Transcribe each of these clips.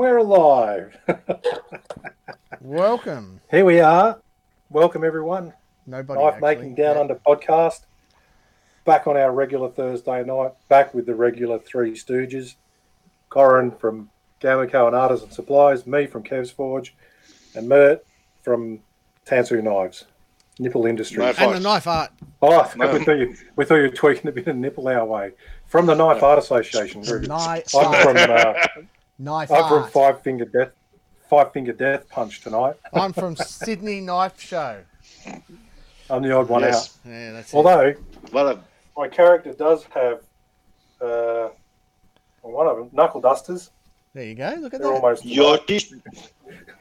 we're alive. Welcome. Here we are. Welcome, everyone. Nobody. Knife actually. Making Down Yeah. Under podcast. Back on our regular Thursday night. Back with the regular Three Stooges. Corin from Gamaco and Artisan Supplies. Me from Kev's Forge. And Mert from Tansu Knives. Nipple Industries. Knife And the knife art. Oh, No. we, thought you, we thought you were tweaking a bit of nipple our way. From the Knife Art Association. Ruby. Knife I'm art. from, uh, Knife I'm from art. Five Finger Death. Five Finger Death Punch tonight. I'm from Sydney Knife Show. I'm the odd one yes. Yeah, that's it. Although Well, uh, my character does have uh, one of them knuckle dusters. There you go. Look at They're that. almost your t-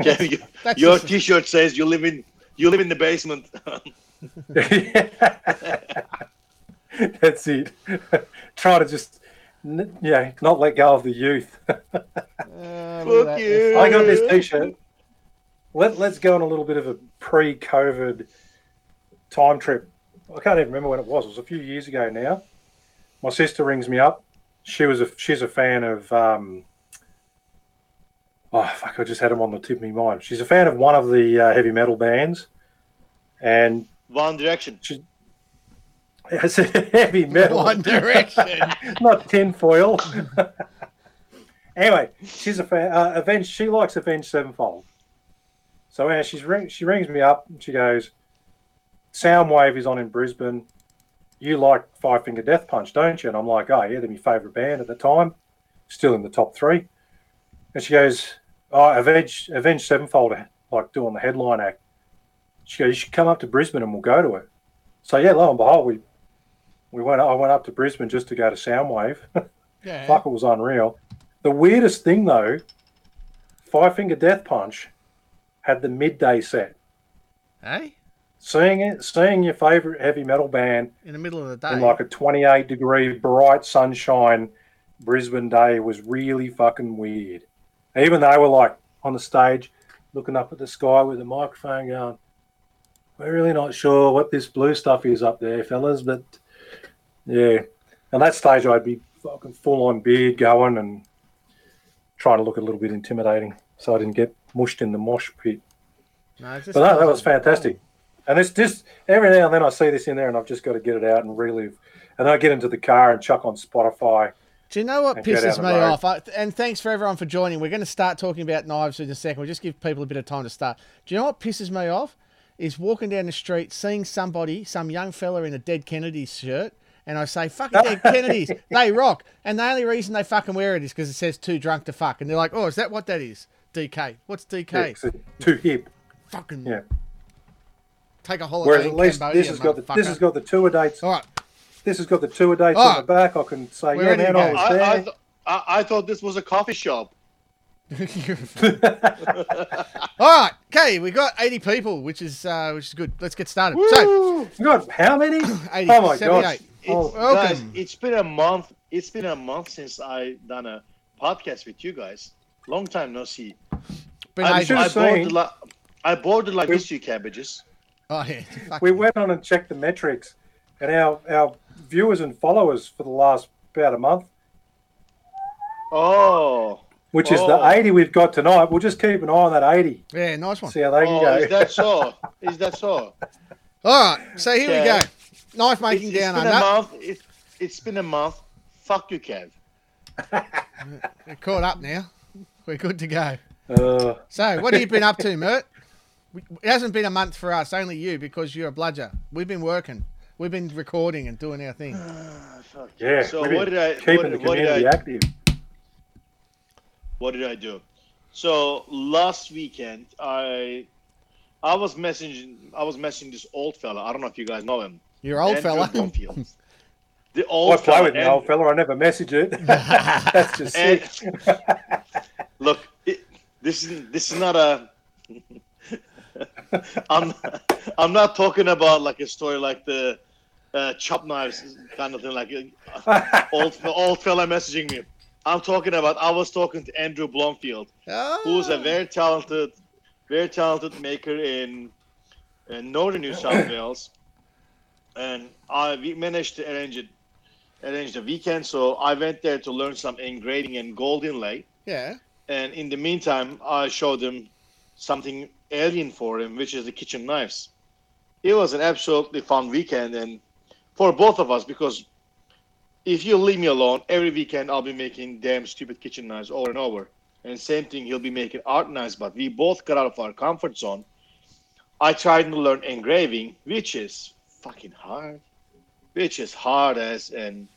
you, your just... t-shirt says you live in you live in the basement. That's it. Try to just n- yeah, not let go of the youth. Uh, look Fuck you. I got this T-shirt. Let Let's go on a little bit of a pre-COVID time trip. I can't even remember when it was. It was a few years ago now. My sister rings me up. She was a she's a fan of. Um, oh fuck! I just had him on the tip of my mind. She's a fan of one of the uh, heavy metal bands, and One Direction. It's a heavy metal. One Direction. not tinfoil. anyway, she's a fan. Uh, Avenged. She likes Avenged Sevenfold. So uh, she's ring, she rings me up and she goes, "Soundwave is on in Brisbane. You like Five Finger Death Punch, don't you?" And I'm like, "Oh yeah, they're my favourite band at the time, still in the top three. And she goes, "Oh, Avenged Avenged Sevenfold, like doing the headline act." She goes, "You should come up to Brisbane and we'll go to it." So yeah, lo and behold, we we went. I went up to Brisbane just to go to Soundwave. Yeah. Fuck, it was unreal. The weirdest thing though, Five Finger Death Punch had the midday set. Hey? Seeing it, seeing your favorite heavy metal band In the middle of the day. in like a 28 degree bright sunshine Brisbane day was really fucking weird. Even they were like on the stage looking up at the sky with a microphone going, We're really not sure what this blue stuff is up there, fellas, but yeah. And that stage I'd be fucking full on beard going and trying to look a little bit intimidating so I didn't get mushed in the mosh pit. no, But no, that was fantastic. And it's just every now and then I see this in there and I've just got to get it out and relive. And then I get into the car and chuck on Spotify. Do you know what and go down pisses me road. off? I, and thanks for everyone for joining. We're going to start talking about knives in a second. We'll just give people a bit of time to start. Do you know what pisses me off? Is walking down the street, seeing somebody, some young fella in a Dead Kennedy shirt, and I say, fucking Dead Kennedys, they rock. And the only reason they fucking wear it is because it says too drunk to fuck. And they're like, oh, is that what that is? DK. What's DK? Yeah, 'cause it's too hip. Fucking Yeah. take a holiday Whereas in at least Cambodia, this has got the this motherfucker. has got the tour dates. All right. This has got the tour dates Oh. on the back. I can say, We're yeah, man. I was there. I, th- I, I thought this was a coffee shop. All right, okay, we got 80 people, which is uh, which is good. Let's get started. So, You got how many? 80, oh my 78. gosh! It's, Oh, guys, it's been a month. It's been a month since I done a podcast with you guys. Long time no see. Been I, ages. should've I bought seen- the la- I bought the like We- history cabbages. Oh yeah. We went on and checked the metrics, and our our viewers and followers for the last about a month, Oh, which is Oh. the eighty we've got tonight. We'll just keep an eye on that eighty. Yeah, nice one. See how they can oh, go. is that so? Is that so? All right, so here we go. Knife making It's, it's down been a under. month. It, it's been a month. Fuck you, Kev. We're caught up now. We're good to go. Uh, So, what have you been up to, Mert? It hasn't been a month for us, only you, because you're a bludger. We've been working. We've been recording and doing our thing. Ah, fuck. yeah, So what did I? keeping What, the what did I? active. What did I do? So last weekend, I I was messaging I was messaging this old fella. I don't know if you guys know him. You're old Andrew fella. Blomfield. The I old play fella. with my and- old fella. I never message it. That's just and- sick. Look, it, this is this is not a. I'm I'm not talking about like a story like the uh, chop knives kind of thing, like uh, old old fella messaging me. I'm talking about. I was talking to Andrew Blomfield, Oh. who's a very talented, very talented maker in, in northern New South Wales, and I we managed to arrange it, arrange the weekend. So I went there to learn some engraving and gold inlay Yeah. And in the meantime, I showed him something alien for him, which is the kitchen knives. It was an absolutely fun weekend, and for both of us, because if you leave me alone, every weekend I'll be making damn stupid kitchen knives over and over. And same thing, he'll be making art knives, but we both got out of our comfort zone. I tried to learn engraving, which is fucking hard, Bitch is hard as and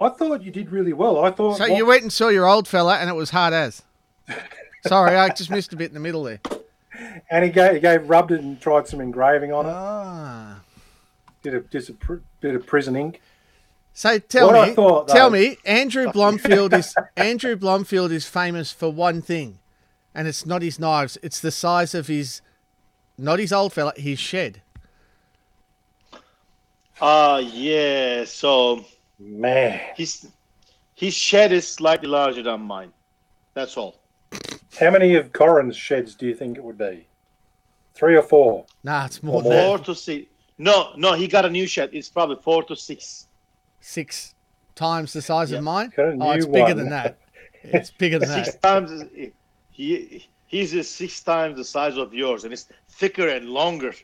I thought you did really well. I thought. So you went and saw your old fella, and it was hard as. Sorry, I just missed a bit in the middle there. and he gave, he gave rubbed it and tried some engraving on it. Ah. Did a, did a pr- bit of prison ink. So tell What I me, thought, tell though- me, Andrew Blomfield is Andrew Blomfield is famous for one thing, and it's not his knives. It's the size of his, not his old fella, his shed. Uh yeah, so Man, his his shed is slightly larger than mine. That's all. how many of Corin's sheds do you think it would be? Three or four? Nah, it's more Or than Four that. to six. No, no, he got a new shed. It's probably four to six. six times the size Yeah. of mine. Oh, it's new bigger one. than that. It's bigger than Six that. times he he's a six times the size of yours, and it's thicker and longer.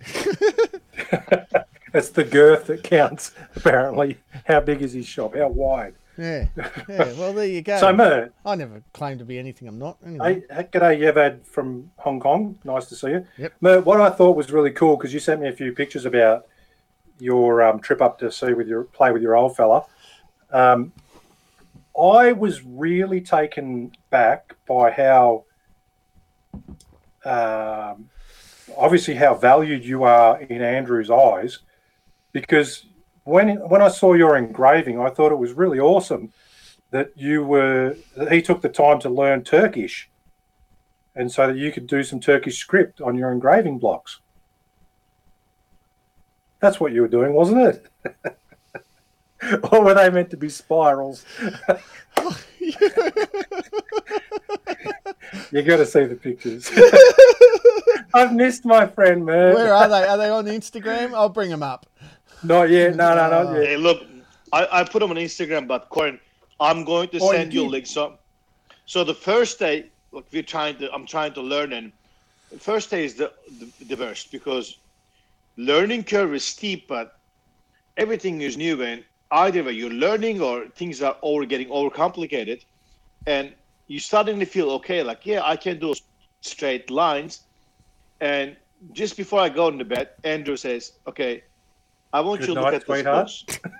It's the girth that counts, apparently. How big is his shop? How wide? Yeah, yeah. Well, there you go. So, Mert, I never claimed to be anything I'm not. Anyway. hey, g'day, Yevad from Hong Kong. Nice to see you. Yep. Mert, what I thought was really cool, because you sent me a few pictures about your um, trip up to see with your play with your old fella. Um, I was really taken back by how, um, obviously, how valued you are in Andrew's eyes, because when when I saw your engraving, I thought it was really awesome that you were that he took the time to learn Turkish, and so that you could do some Turkish script on your engraving blocks. That's what you were doing, wasn't it? or were they meant to be spirals? you got to see the pictures. I've missed my friend, man. Where are they? Are they on Instagram? I'll bring them up. Not yet. No, no, not ah. yet. Hey, look, I, I put them on Instagram, but Corin, I'm going to Oh, send you a did? link. So, so the first day, look, we're trying to, I'm trying to learn, and the first day is the, the the worst because learning curve is steep, but everything is new, and either way, you're learning or things are over getting overcomplicated, and you suddenly feel okay, like yeah, I can do straight lines, and just before I go into bed, Andrew says, "Okay, I want Good you to look at sweetheart. this book."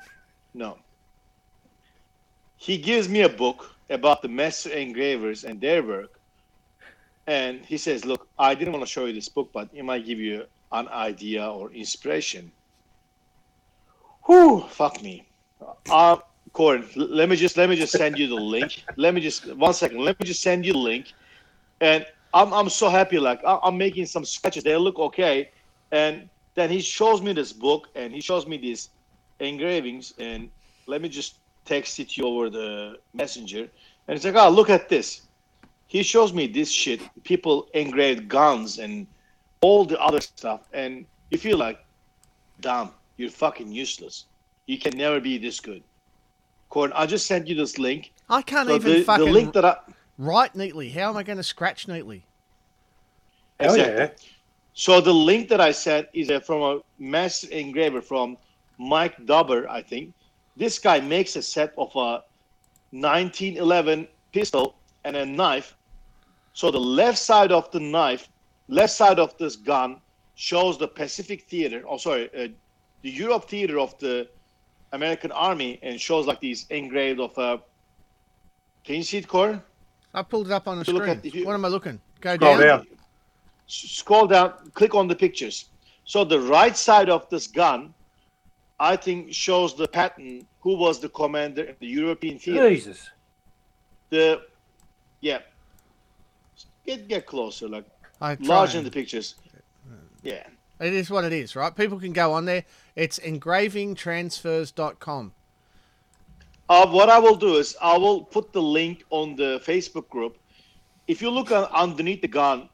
No. He gives me a book about the master engravers and their work. And he says, Look, I didn't want to show you this book, but it might give you an idea or inspiration. Whew, fuck me. Uh, Corin, let me just let me just send you the link. Let me just one second. Let me just send you the link. And I'm I'm so happy. Like I'm making some sketches. They look okay. And then he shows me this book and he shows me these engravings. And let me just text it to you over the messenger. And it's like, oh, look at this. He shows me this shit. People engraved guns and all the other stuff. And you feel like, damn, you're fucking useless. You can never be this good. Corin, I just sent you this link. I can't So even the, the fucking link that I write neatly. How am I going to scratch neatly? Hell exactly. yeah. So the link that I sent is uh, from a master engraver from Mike Dubber, I think. This guy makes a set of a 1911 pistol and a knife. So the left side of the knife, left side of this gun shows the Pacific Theater. Oh, sorry, uh, the Europe Theater of the American Army, and shows like these engraved of a. Can you see it, Corin? I pulled it up on the If you look screen. at- if you- What am I looking? Go down. down. S- scroll down, click on the pictures. So the right side of this gun, I think, shows the pattern. Who was the commander in the European theater? Jesus. The, yeah. Get get closer, like I try large in the pictures. Yeah. It is what it is, right? People can go on there. It's engravingtransfers.com. Uh, what I will do is I will put the link on the Facebook group. If you look on, underneath the gun,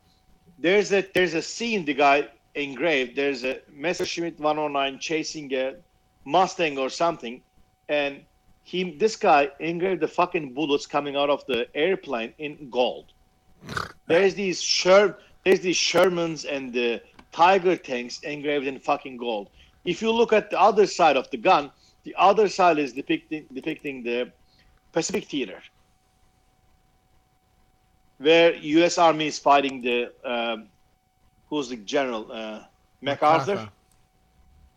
there's a there's a scene the guy engraved. There's a Messerschmitt 109 chasing a Mustang or something, and he this guy engraved the fucking bullets coming out of the airplane in gold. There's these Sher, there's these Shermans and the Tiger tanks engraved in fucking gold. If you look at the other side of the gun, the other side is depicting depicting the Pacific Theater, where U.S. Army is fighting the um, who's the general uh, MacArthur. MacArthur.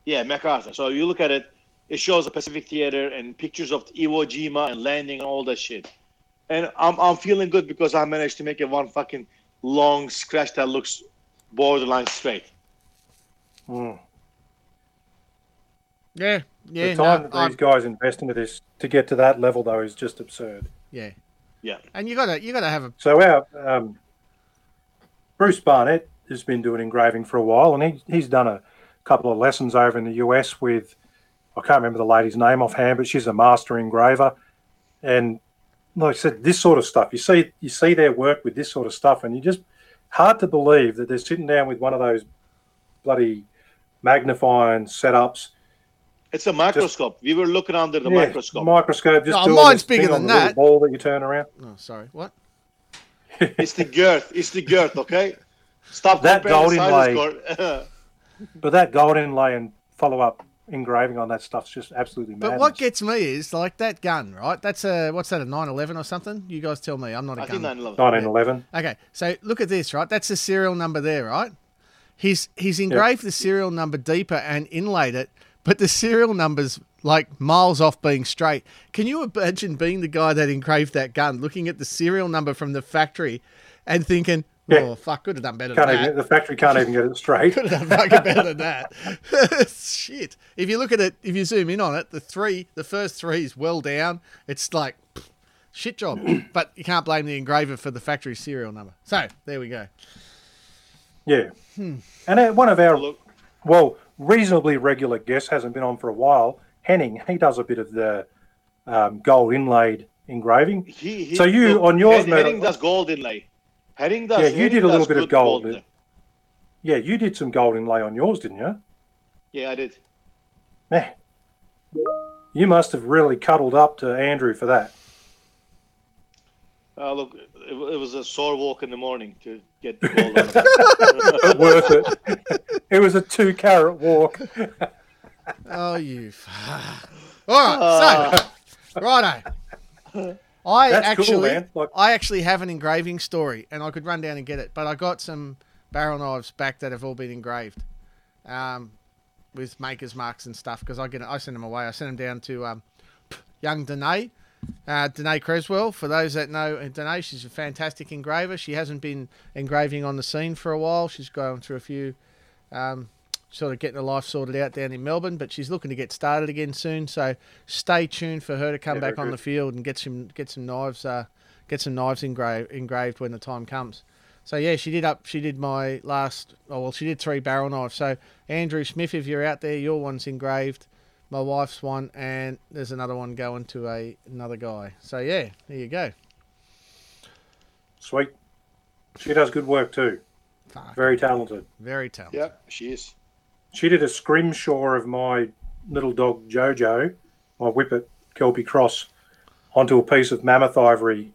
Yeah, MacArthur. So you look at it, it shows the Pacific Theater and pictures of Iwo Jima and landing and all that shit. And I'm I'm feeling good because I managed to make it one fucking long scratch that looks borderline straight. Mm. Yeah, yeah, the time no, that I'm- these guys invest into this to get to that level, though, is just absurd. yeah, Yeah. and you gotta you gotta have a So our um, Bruce Barnett has been doing engraving for a while, and he, he's done a couple of lessons over in the US with I can't remember the lady's name offhand, but she's a master engraver. And like I said, this sort of stuff you see you see their work with this sort of stuff, and you just hard to believe that they're sitting down with one of those bloody magnifying setups. It's a microscope. we were looking under the Yeah, microscope. microscope. Just No, mine's this thing bigger on than the that. Ball that you turn around. oh sorry what It's the girth. It's the girth. Okay. Stop That comparing the gold sizes, Gord. But that gold inlay and follow up engraving on that stuff's just absolutely mad. but what gets me is like that gun right that's a what's that a 911 or something you guys tell me i'm not a I think gun 9/11. 1911. Okay, so look at this, right? That's the serial number there, right? He's he's engraved the serial number deeper and inlaid it, but the serial number's like miles off being straight. Can you imagine being the guy that engraved that gun, looking at the serial number from the factory, and thinking, Yeah. "Oh fuck, could have done better Can't than even, that." the factory can't even get it straight. Could have done fucking better than that. Shit. If you look at it, if you zoom in on it, the three, the first three is well down. It's like pff, shit job. but you can't blame the engraver for the factory serial number. So there we go. Yeah. Hmm. And uh, one of our, Look, well, reasonably regular guest, hasn't been on for a while. Henning, he does a bit of the um, gold inlaid engraving. he, he, So you, look, on yours, Hen- Henning does gold inlay. Henning does. Yeah, you Henning did a little bit of good gold. Yeah, you did some gold inlay on yours, didn't you? Yeah, I did. Man, you must have really cuddled up to Andrew for that. Uh, look, it, it was a sore walk in the morning to get the gold out of it. But worth it. it was a two carat walk. Oh, you. f- All right, so righto. I That's cool, actually, man. Like- I actually have an engraving story, and I could run down and get it. But I got some barrel knives back that have all been engraved, um, with makers marks and stuff. Because I get, I send them away. I send them down to um, young Danae, uh, Danae Creswell. For those that know uh, Danae, she's a fantastic engraver. She hasn't been engraving on the scene for a while. She's going through a few um, sort of getting her life sorted out down in Melbourne, but she's looking to get started again soon. So stay tuned for her to come Yeah, back on the field and get some get some knives uh, get some knives engraved engraved when the time comes. So yeah, she did up. She did my last. Oh well, she did three barrel knives. So Andrew Smith, if you're out there, your one's engraved. My wife's one, and there's another one going to a another guy. So yeah, there you go. Sweet. She does good work too. Fuck, Very talented. very talented. yeah, she is. She did a scrimshaw of my little dog Jojo, my whippet Kelpie Cross, onto a piece of mammoth ivory,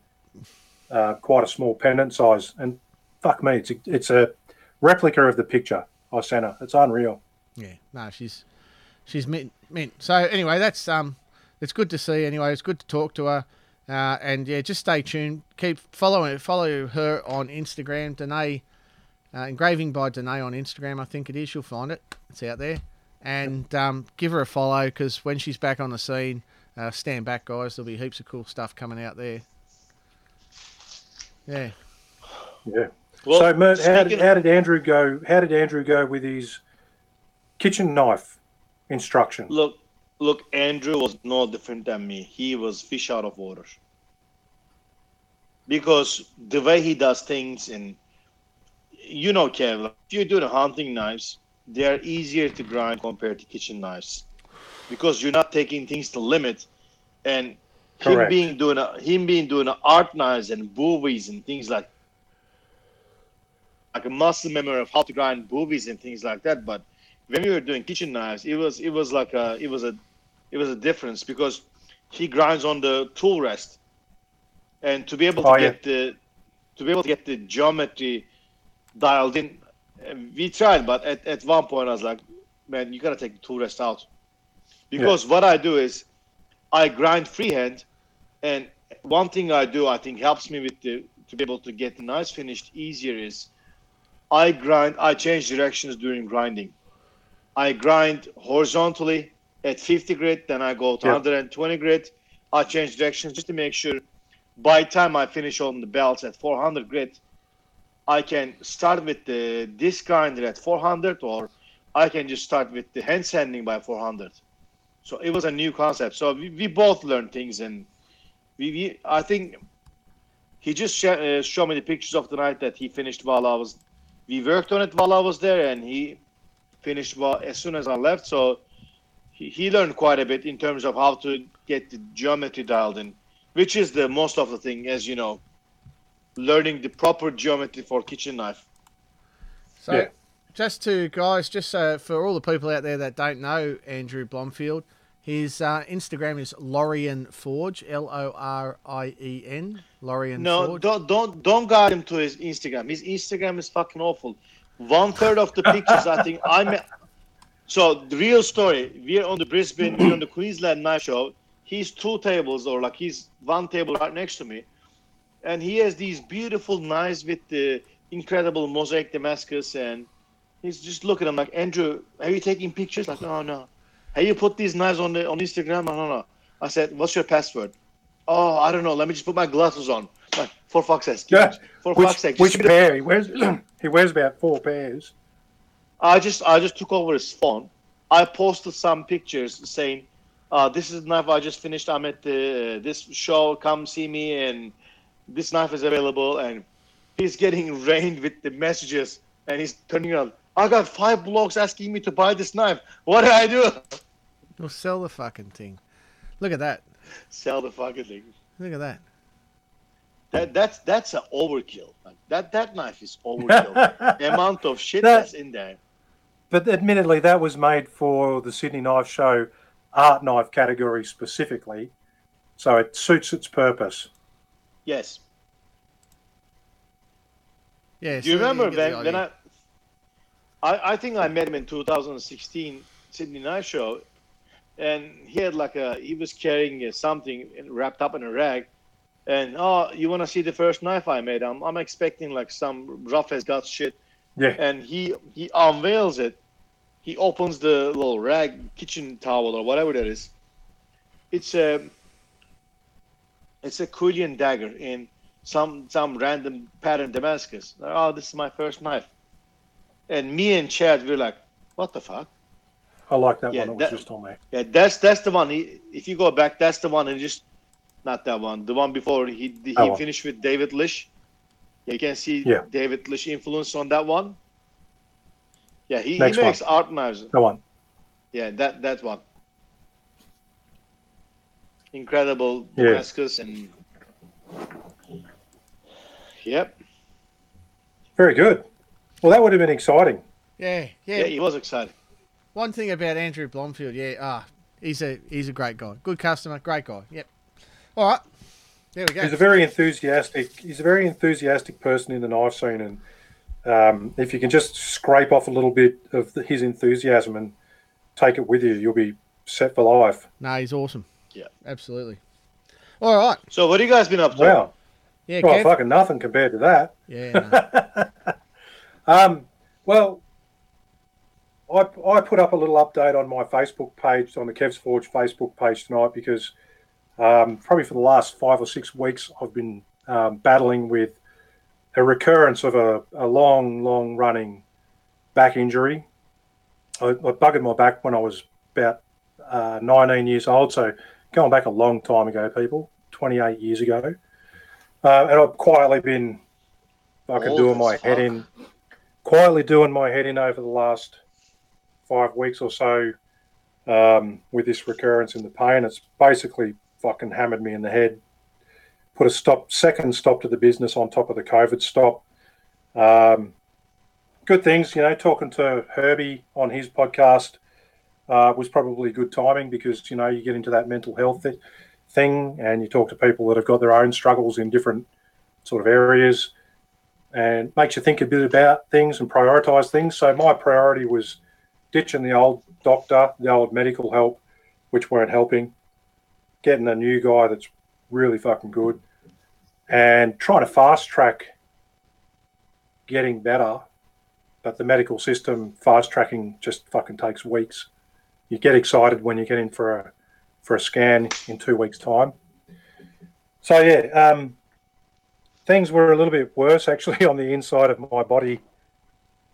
uh, quite a small pendant size. And fuck me, it's a, it's a replica of the picture I sent her. It's unreal. Yeah, no, she's she's mint, mint. So anyway, that's um, it's good to see. Anyway, it's good to talk to her, uh, and yeah, just stay tuned. Keep following follow her on Instagram, Danae, uh, engraving by Danae on Instagram. I think it is. You'll find it. It's out there, and um, give her a follow because when she's back on the scene, uh, stand back, guys. There'll be heaps of cool stuff coming out there. Yeah. Yeah. Well, so, Mert, how did, speaking- how did Andrew go? How did Andrew go with his kitchen knife instruction? Look, look, Andrew was no different than me. He was fish out of water. Because the way he does things, and you know, Kev, if you're doing hunting knives, they are easier to grind compared to kitchen knives, because you're not taking things to limit, and him being doing a, him being doing a art knives and boobies and things like like a muscle memory of how to grind boobies and things like that, but when we were doing kitchen knives, it was it was like a it was a it was a difference because he grinds on the tool rest, and to be able to Oh, yeah. get the to be able to get the geometry dialed in. uh, We tried, but at, at one point I was like, man, you gotta take the tool rest out. Because what I do is I grind freehand and one thing I do I think helps me with the to be able to get the knives finished easier is I grind I change directions during grinding. I grind horizontally at 50 grit, then I go to Yeah. 120 grit. I change directions just to make sure by time I finish on the belts at 400 grit, I can start with the disc grinder at 400 or I can just start with the hand sanding by 400. So it was a new concept. So we, we both learned things and we, we I think he just sh- uh, showed me the pictures of the night that he finished while I was we worked on it while I was there and he finished while, as soon as I left. So he, he learned quite a bit in terms of how to get the geometry dialed in, which is the most of the thing, as you know, learning the proper geometry for kitchen knife. So, Yeah. just to guys, just uh, for all the people out there that don't know Andrew Blomfield, his uh, Instagram is Lorien Forge, L O R I E N, Lorien No, Forge. don't don't don't guide him to his Instagram. His Instagram is fucking awful. One third of the pictures I think I'm. So the real story: we're on the Brisbane, we're on the Queensland Knife Show. He's two tables, or like he's one table right next to me, and he has these beautiful knives with the incredible mosaic Damascus, and he's just looking. I'm like, Andrew, are you taking pictures? Like, no, no. Have you put these knives on the on Instagram? No, no, no. I said, what's your password? Oh, I don't know. Let me just put my glasses on. Like, for fuck's sake. give Yeah. For Which, fuck's sake. which just give pair? He wears he wears about four pairs. I just I just took over his phone. I posted some pictures saying, uh, "This is the knife I just finished. I'm at the this show. Come see me, and this knife is available." And he's getting rained with the messages, and he's turning around. I got five blogs asking me to buy this knife. What do I do? We'll sell the fucking thing. Look at that. Sell the fucking thing. Look at that. That that's that's an overkill. Like, that that knife is overkill. the amount of shit That- that's in there. But admittedly, that was made for the Sydney Knife Show art knife category specifically, so it suits its purpose. Yes. Yeah. Do you so remember get when, when I. I? I think I met him in 2016 Sydney Knife Show, and he had like a he was carrying something wrapped up in a rag, and oh, you want to see the first knife I made? I'm I'm expecting like some rough as guts shit, Yeah, and he he unveils it. He opens the little rag kitchen towel or whatever that is. It's a it's a Quillon dagger in some some random pattern Damascus. Oh, this is my first knife. And me and Chad, we're like, what the fuck? I like that Yeah, one. That was just on there. Yeah, that's that's the one. He, if you go back, that's the one, and just not that one. The one before he he That one. finished with David Lisch. You can see Yeah. David Lisch influence on that one. Yeah, he, he Next one. makes art knives. Go on. Yeah, that that one. Incredible Yeah. Damascus and Yep. Very good. Well, that would have been exciting. Yeah, yeah. Yeah, he was excited. One thing about Andrew Blomfield, yeah, ah, he's a he's a great guy, good customer, great guy. Yep. All right, there we go. He's a very enthusiastic. He's a very enthusiastic person in the knife scene, and um, if you can just scrape off a little bit of the, his enthusiasm and take it with you, you'll be set for life. no, he's awesome. Yeah. absolutely. All right, So what have you guys been up to? Wow. yeah, Well, Kev? fucking nothing compared to that. yeah, no. Um, well, I, I put up a little update on my Facebook page, on the Kev's Forge Facebook page tonight, because um, probably for the last five or six weeks, I've been um, battling with a recurrence of a, a long, long running back injury. I, I buggered my back when I was about uh, 19 years old, so going back a long time ago, people, 28 years ago. Uh, and I've quietly been fucking Old doing as my head in, quietly doing my head in over the last five weeks or so um, with this recurrence in the pain. It's basically fucking hammered me in the head. Put a stop, second stop to the business on top of the COVID stop. Um, good things, you know. Talking to Herbie on his podcast uh, was probably good timing because you know you get into that mental health thi- thing and you talk to people that have got their own struggles in different sort of areas. and makes you think a bit about things and prioritize things. So my priority was ditching the old doctor, the old medical help, which weren't helping, getting a new guy that's really fucking good, and trying to fast track getting better. But the medical system fast tracking just fucking takes weeks. You get excited when you get in for a for a scan in two weeks' time. So yeah, um, things were a little bit worse actually on the inside of my body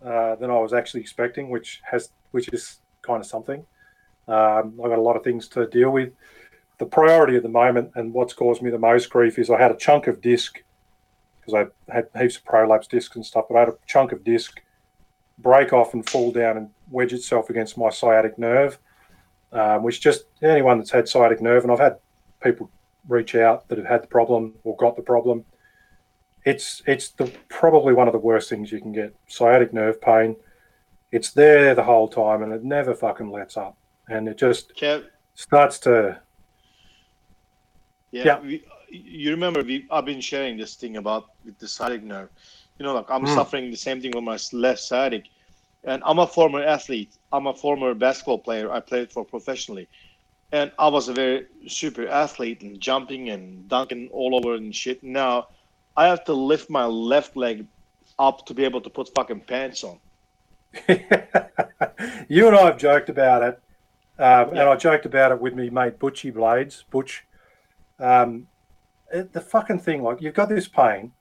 uh, than I was actually expecting, which has which is kind of something. Um, I've got a lot of things to deal with. The priority at the moment and what's caused me the most grief is I had a chunk of disc because I had heaps of prolapse discs and stuff, but I had a chunk of disc break off and fall down and wedge itself against my sciatic nerve, um, which just anyone that's had sciatic nerve, and I've had people reach out that have had the problem or got the problem. It's it's the probably one of the worst things you can get. Sciatic nerve pain. It's there the whole time and it never fucking lets up. And it just Kev, starts to yeah, Yeah. We, you remember we I've been sharing this thing about with the sciatic nerve. You know, like I'm Mm. suffering the same thing with my left sciatic, and I'm a former athlete. I'm a former basketball player. I played for professionally, and I was a very super athlete and jumping and dunking all over and shit. Now I have to lift my left leg up to be able to put fucking pants on. you and I have joked about it, um, and I joked about it with me mate Butchie Blades, Butch. Um, it- the fucking thing, like you've got this pain,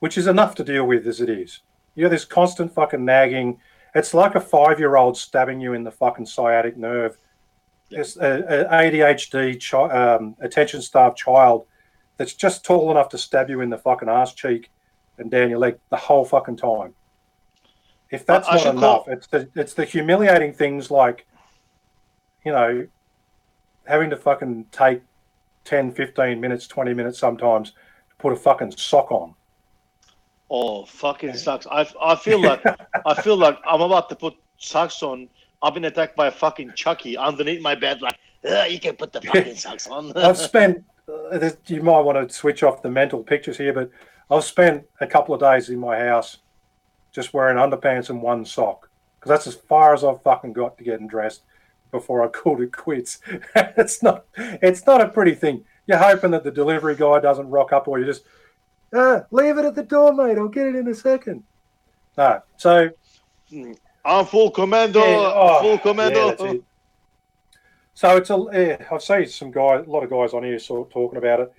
which is enough to deal with as it is. You have this constant fucking nagging. It's like a five-year-old stabbing you in the fucking sciatic nerve. It's a, a ADHD chi- um, attention-starved child that's just tall enough to stab you in the fucking ass cheek and down your leg the whole fucking time. If that's I not should enough, call- it's the it's the humiliating things like, you know, having to fucking take 10, 15 minutes, 20 minutes sometimes to put a fucking sock on. Oh, fucking sucks. I, I feel like I feel like I'm about to put socks on. I've been attacked by a fucking Chucky underneath my bed. Like, "Ugh, you can put the fucking socks on. I've spent, uh, this- you might want to switch off the mental pictures here, but I've spent a couple of days in my house just wearing underpants and one sock because that's as far as I've fucking got to getting dressed before I called it quits. it's not, it's not a pretty thing. You're hoping that the delivery guy doesn't rock up or you just, ah, leave it at the door, mate. I'll get it in a second. No, so I'm full commando. Yeah, oh, full yeah, commando. that's it. So it's a yeah, I've seen some guys, a lot of guys on here sort of talking about it.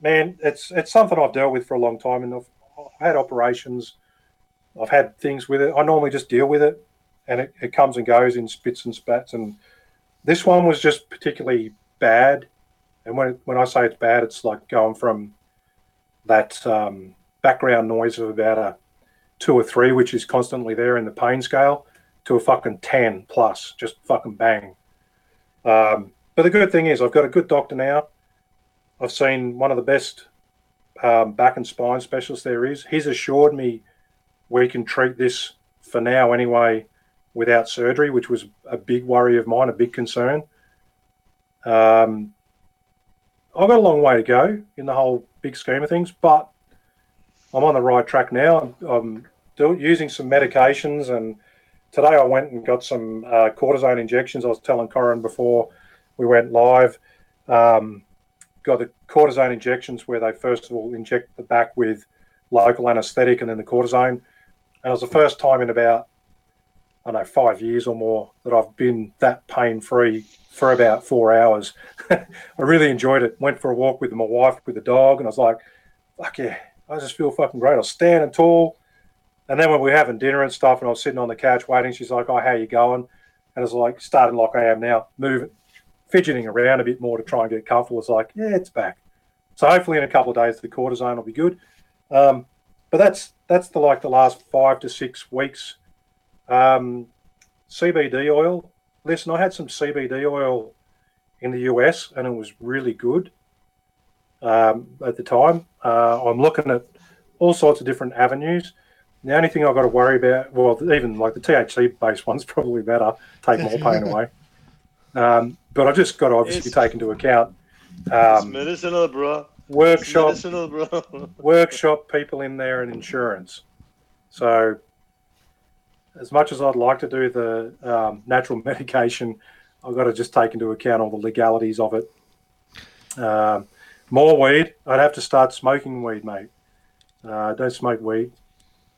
Man, it's it's something I've dealt with for a long time, and I've, I've had operations, I've had things with it. I normally just deal with it, and it, it comes and goes in spits and spats. And this one was just particularly bad. And when when I say it's bad, it's like going from that um, background noise of about a two or three, which is constantly there in the pain scale, to a fucking 10 plus, just fucking bang. Um, but the good thing is, I've got a good doctor now. I've seen one of the best um, back and spine specialists there is. He's assured me we can treat this for now anyway without surgery, which was a big worry of mine, a big concern. Um, I've got a long way to go in the whole big scheme of things, but I'm on the right track now. I'm, do, using some medications, and today I went and got some uh, cortisone injections. I was telling Corin before we went live. Um, got the cortisone injections where they first of all inject the back with local anaesthetic and then the cortisone. And it was the first time in about I don't know five years or more that I've been that pain free for about four hours. I really enjoyed it. Went for a walk with my wife with the dog, and I was like, "Fuck yeah!" I just feel fucking great. I was standing tall. And then when we were having dinner and stuff, and I was sitting on the couch waiting, she's like, "Oh, how you going?" And it's like starting like I am now, moving, fidgeting around a bit more to try and get comfortable. It's like, yeah, it's back. So hopefully in a couple of days the cortisone will be good. Um, but that's that's the like the last five to six weeks. Um, CBD oil. Listen, I had some CBD oil in the US, and it was really good um, at the time. Uh, I'm looking at all sorts of different avenues. The only thing I've got to worry about, well, even like the THC based one's probably better, take more pain away. Um, but I've just got to obviously It's- take into account um, medicinal, bro. Workshop, medicinal, bro. workshop people in there and insurance. So, as much as I'd like to do the um, natural medication, I've got to just take into account all the legalities of it. Um, more weed, I'd have to start smoking weed, mate. Uh, don't smoke weed.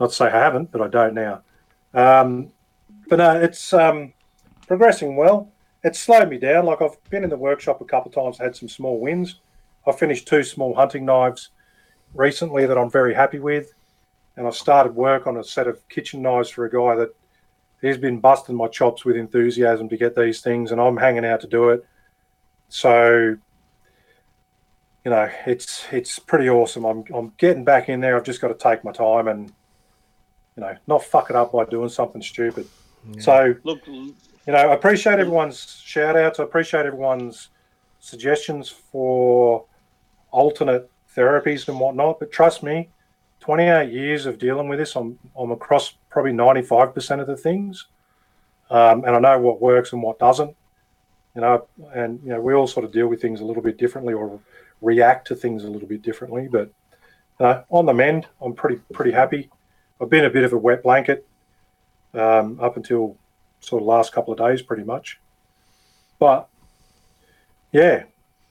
Not to say I haven't, but I don't now. Um, but no, it's um, progressing well. It's slowed me down. Like I've been in the workshop a couple of times, had some small wins. I finished two small hunting knives recently that I'm very happy with, and I started work on a set of kitchen knives for a guy that he's been busting my chops with enthusiasm to get these things, and I'm hanging out to do it. So, you know, it's it's pretty awesome. I'm I'm getting back in there. I've just got to take my time and you know not fuck it up by doing something stupid. So Look, you know, I appreciate everyone's shout outs. I appreciate everyone's suggestions for alternate therapies and whatnot. But trust me, 28 years of dealing with this, I'm, I'm across probably 95% of the things. Um, and I know what works and what doesn't. You know, and, you know, we all sort of deal with things a little bit differently or react to things a little bit differently. But uh, on the mend, I'm pretty, pretty happy. I've been a bit of a wet blanket um, up until sort of last couple of days, pretty much. But yeah,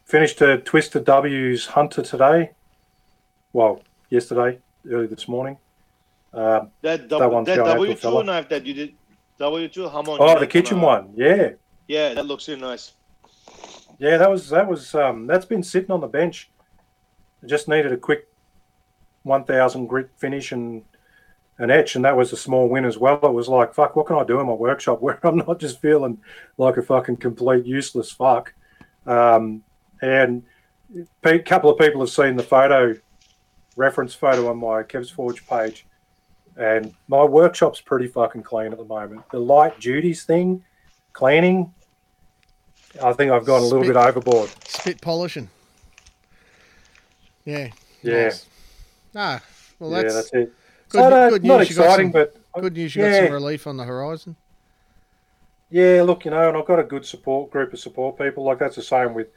finished a Twisted W's Hunter today. Well, yesterday, early this morning. Um, that, That W one's that out to two fella. knife that you did, W two Hamon. oh, the kitchen on one, yeah, Yeah, that looks really nice. yeah. That was that was um, that's been sitting on the bench. I just needed a quick one thousand grit finish and an etch, and that was a small win as well. It was like, fuck, what can I do in my workshop where I'm not just feeling like a fucking complete useless fuck? Um, and a couple of people have seen the photo, reference photo on my Kev's Forge page, and my workshop's pretty fucking clean at the moment. The light duties thing, cleaning, I think I've gone a little Spit- bit overboard. Spit polishing. Yeah. Yeah. Nice. Ah, well, yeah, that's, that's it. good, So, no, good not news. You got exciting, some, but good news. You got some relief on the horizon. Yeah, look, you know, and I've got a good support group of support people. Like that's the same with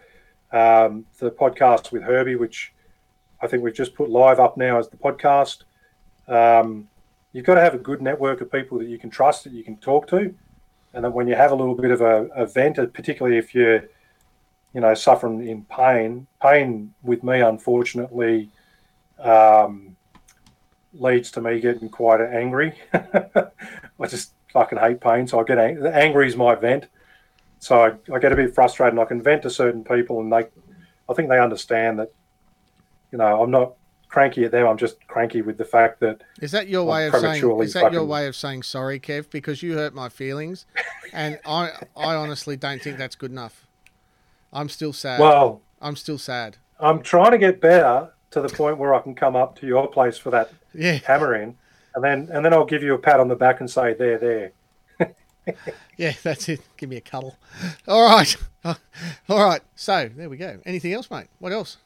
um, the podcast with Herbie, which I think we've just put live up now as the podcast. Um, you've got to have a good network of people that you can trust, that you can talk to, and that when you have a little bit of a, a vent, particularly if you're, you know, suffering in pain, pain with me, unfortunately, um, leads to me getting quite angry. I just fucking hate pain, so I get ang- angry is my vent. So I, I get a bit frustrated, and I can vent to certain people, and they, I think they understand that, you know, I'm not cranky at them. I'm just cranky with the fact that Is that your I'm way of saying? Is that your way of saying sorry, Kev? Because you hurt my feelings, and I, I honestly don't think that's good enough. I'm still sad. well, I'm still sad. I'm trying to get better to the point where I can come up to your place for that Yeah, hammer in, and then and then I'll give you a pat on the back and say, "There, there." yeah, that's it. Give me a cuddle. All right, all right. So there we go. Anything else, mate? What else?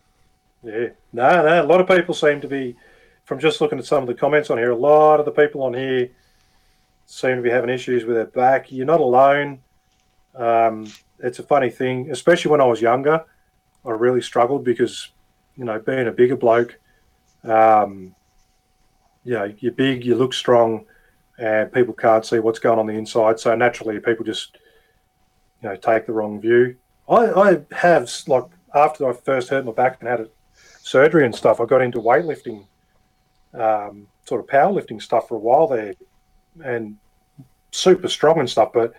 Yeah, no, no. A lot of people seem to be, from just looking at some of the comments on here, a lot of the people on here seem to be having issues with their back. You're not alone. Um, it's a funny thing, especially when I was younger. I really struggled because, you know, being a bigger bloke, um, you know, you're big, you look strong, and people can't see what's going on the inside. So naturally, people just, you know, take the wrong view. I, I have like after I first hurt my back and had it surgery and stuff, I got into weightlifting, um, sort of powerlifting stuff for a while there, and super strong and stuff. But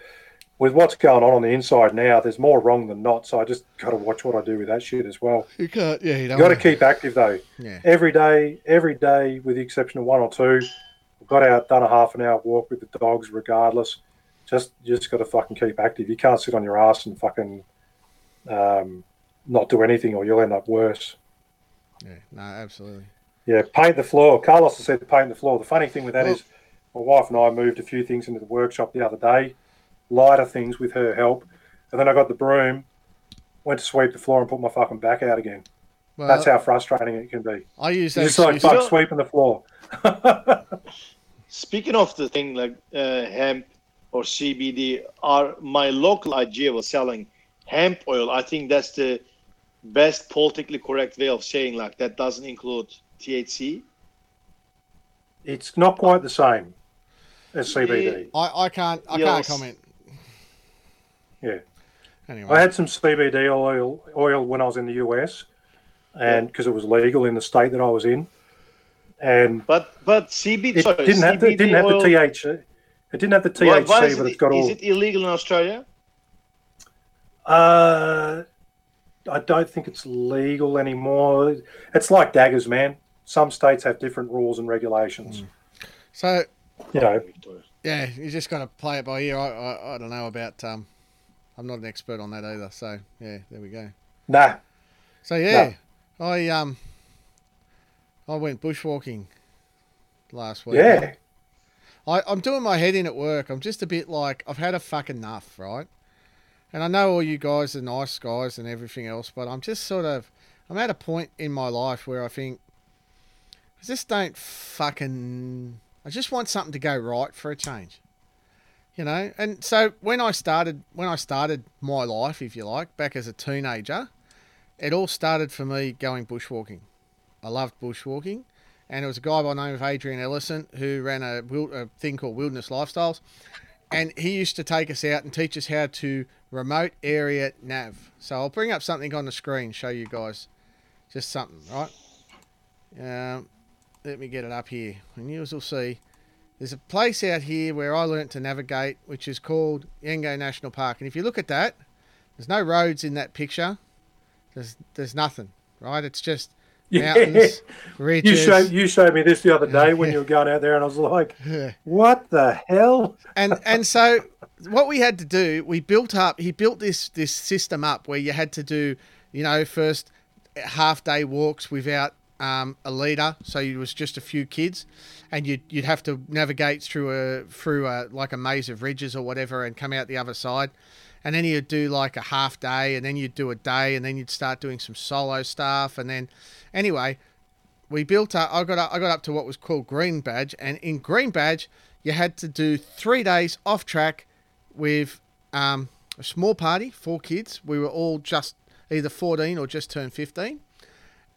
with what's going on on the inside now, there's more wrong than not. So I just got to watch what I do with that shit as well. You can't. Yeah, you. You got to keep active though. Yeah. Every day, every day, with the exception of one or two, got out, done a half an hour walk with the dogs, regardless. Just, you just got to fucking keep active. You can't sit on your ass and fucking um, not do anything, or you'll end up worse. Yeah. No, absolutely. Yeah, paint the floor. Carlos has said paint the floor. The funny thing with that Well- is, my wife and I moved a few things into the workshop the other day, lighter things with her help, and then I got the broom, went to sweep the floor and put my fucking back out again. Well, That's how frustrating it can be. I use You're that. just like excuse- fuck know- sweeping the floor. Speaking of the thing like uh, hemp or CBD, are my local IGA was selling hemp oil. I think that's the best politically correct way of saying like that doesn't include THC. It's not quite the same as CBD. I, I can't I Yeah, can't comment. Yeah. Anyway, I had some CBD oil oil when I was in the US, and because it was legal in the state that I was in, and But but CBD it sorry, didn't have the, didn't have the THC. It didn't have the THC, why is but it, it's got is all. Is it illegal in Australia? Uh, I don't think it's legal anymore. It's like daggers, man. Some states have different rules and regulations. so You know, yeah, you just got to play it by ear. I, I I don't know about um, I'm not an expert on that either. So yeah, there we go. nah. So yeah, I um, I went bushwalking last week. Yeah, I, I'm doing my head in at work. I'm just a bit like I've had a fuck enough, right? And I know all you guys are nice guys and everything else, but I'm just sort of I'm at a point in my life where I think I just don't fucking I just want something to go right for a change. You know? And so when I started when I started my life, if you like, back as a teenager, it all started for me going bushwalking. I loved bushwalking and it was a guy by the name of Adrian Ellison who ran a, a thing called Wilderness Lifestyles, and he used to take us out and teach us how to remote area nav. So I'll bring up something on the screen, show you guys, just something, right? Um, let me get it up here, and you will see. There's a place out here where I learnt to navigate, which is called Yengo National Park, and if you look at that, there's no roads in that picture. There's there's nothing, right? It's just yeah. mountains, You showed you showed me this the other day when you were going out there, and I was like, "What the hell?" and and so what we had to do, we built up. He built this this system up where you had to do, you know, first half day walks without um, a leader, so it was just a few kids, and you'd you'd have to navigate through a through a like a maze of ridges or whatever, and come out the other side. And then you'd do like a half day, and then you'd do a day, and then you'd start doing some solo stuff, and then anyway, we built up. I got up, I got up to what was called Green Badge, and in Green Badge, you had to do three days off track with um, a small party, four kids. We were all just either 14 or just turned 15,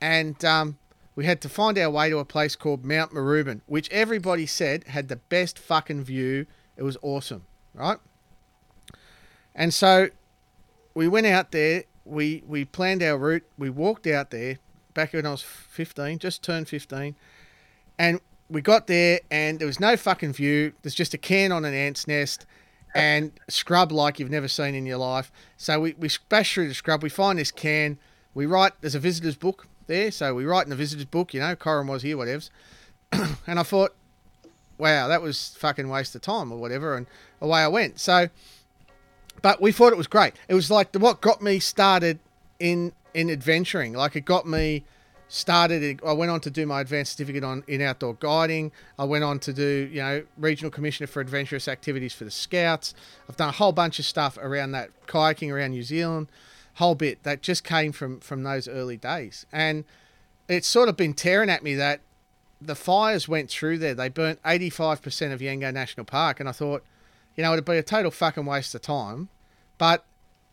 and um, we had to find our way to a place called Mount Maruban, which everybody said had the best fucking view. It was awesome, right? And so we went out there. We we planned our route. We walked out there back when I was 15, just turned 15, and we got there and there was no fucking view. There's just a can on an ant's nest and scrub like you've never seen in your life. So we, we bash through the scrub. We find this can. We write, there's a visitor's book there. So we write in the visitor's book, you know, Corin was here, whatevs. and I thought, wow, that was fucking waste of time or whatever. And away I went. So, but we thought it was great. It was like the, what got me started in in adventuring. Like it got me started. I went on to do my advanced certificate on in outdoor guiding. I went on to do you know regional commissioner for adventurous activities for the Scouts. I've done a whole bunch of stuff around that kayaking around New Zealand, whole bit that just came from from those early days. And it's sort of been tearing at me that the fires went through there. They burnt 85% of Yengo National Park, and I thought, you know, it'd be a total fucking waste of time. But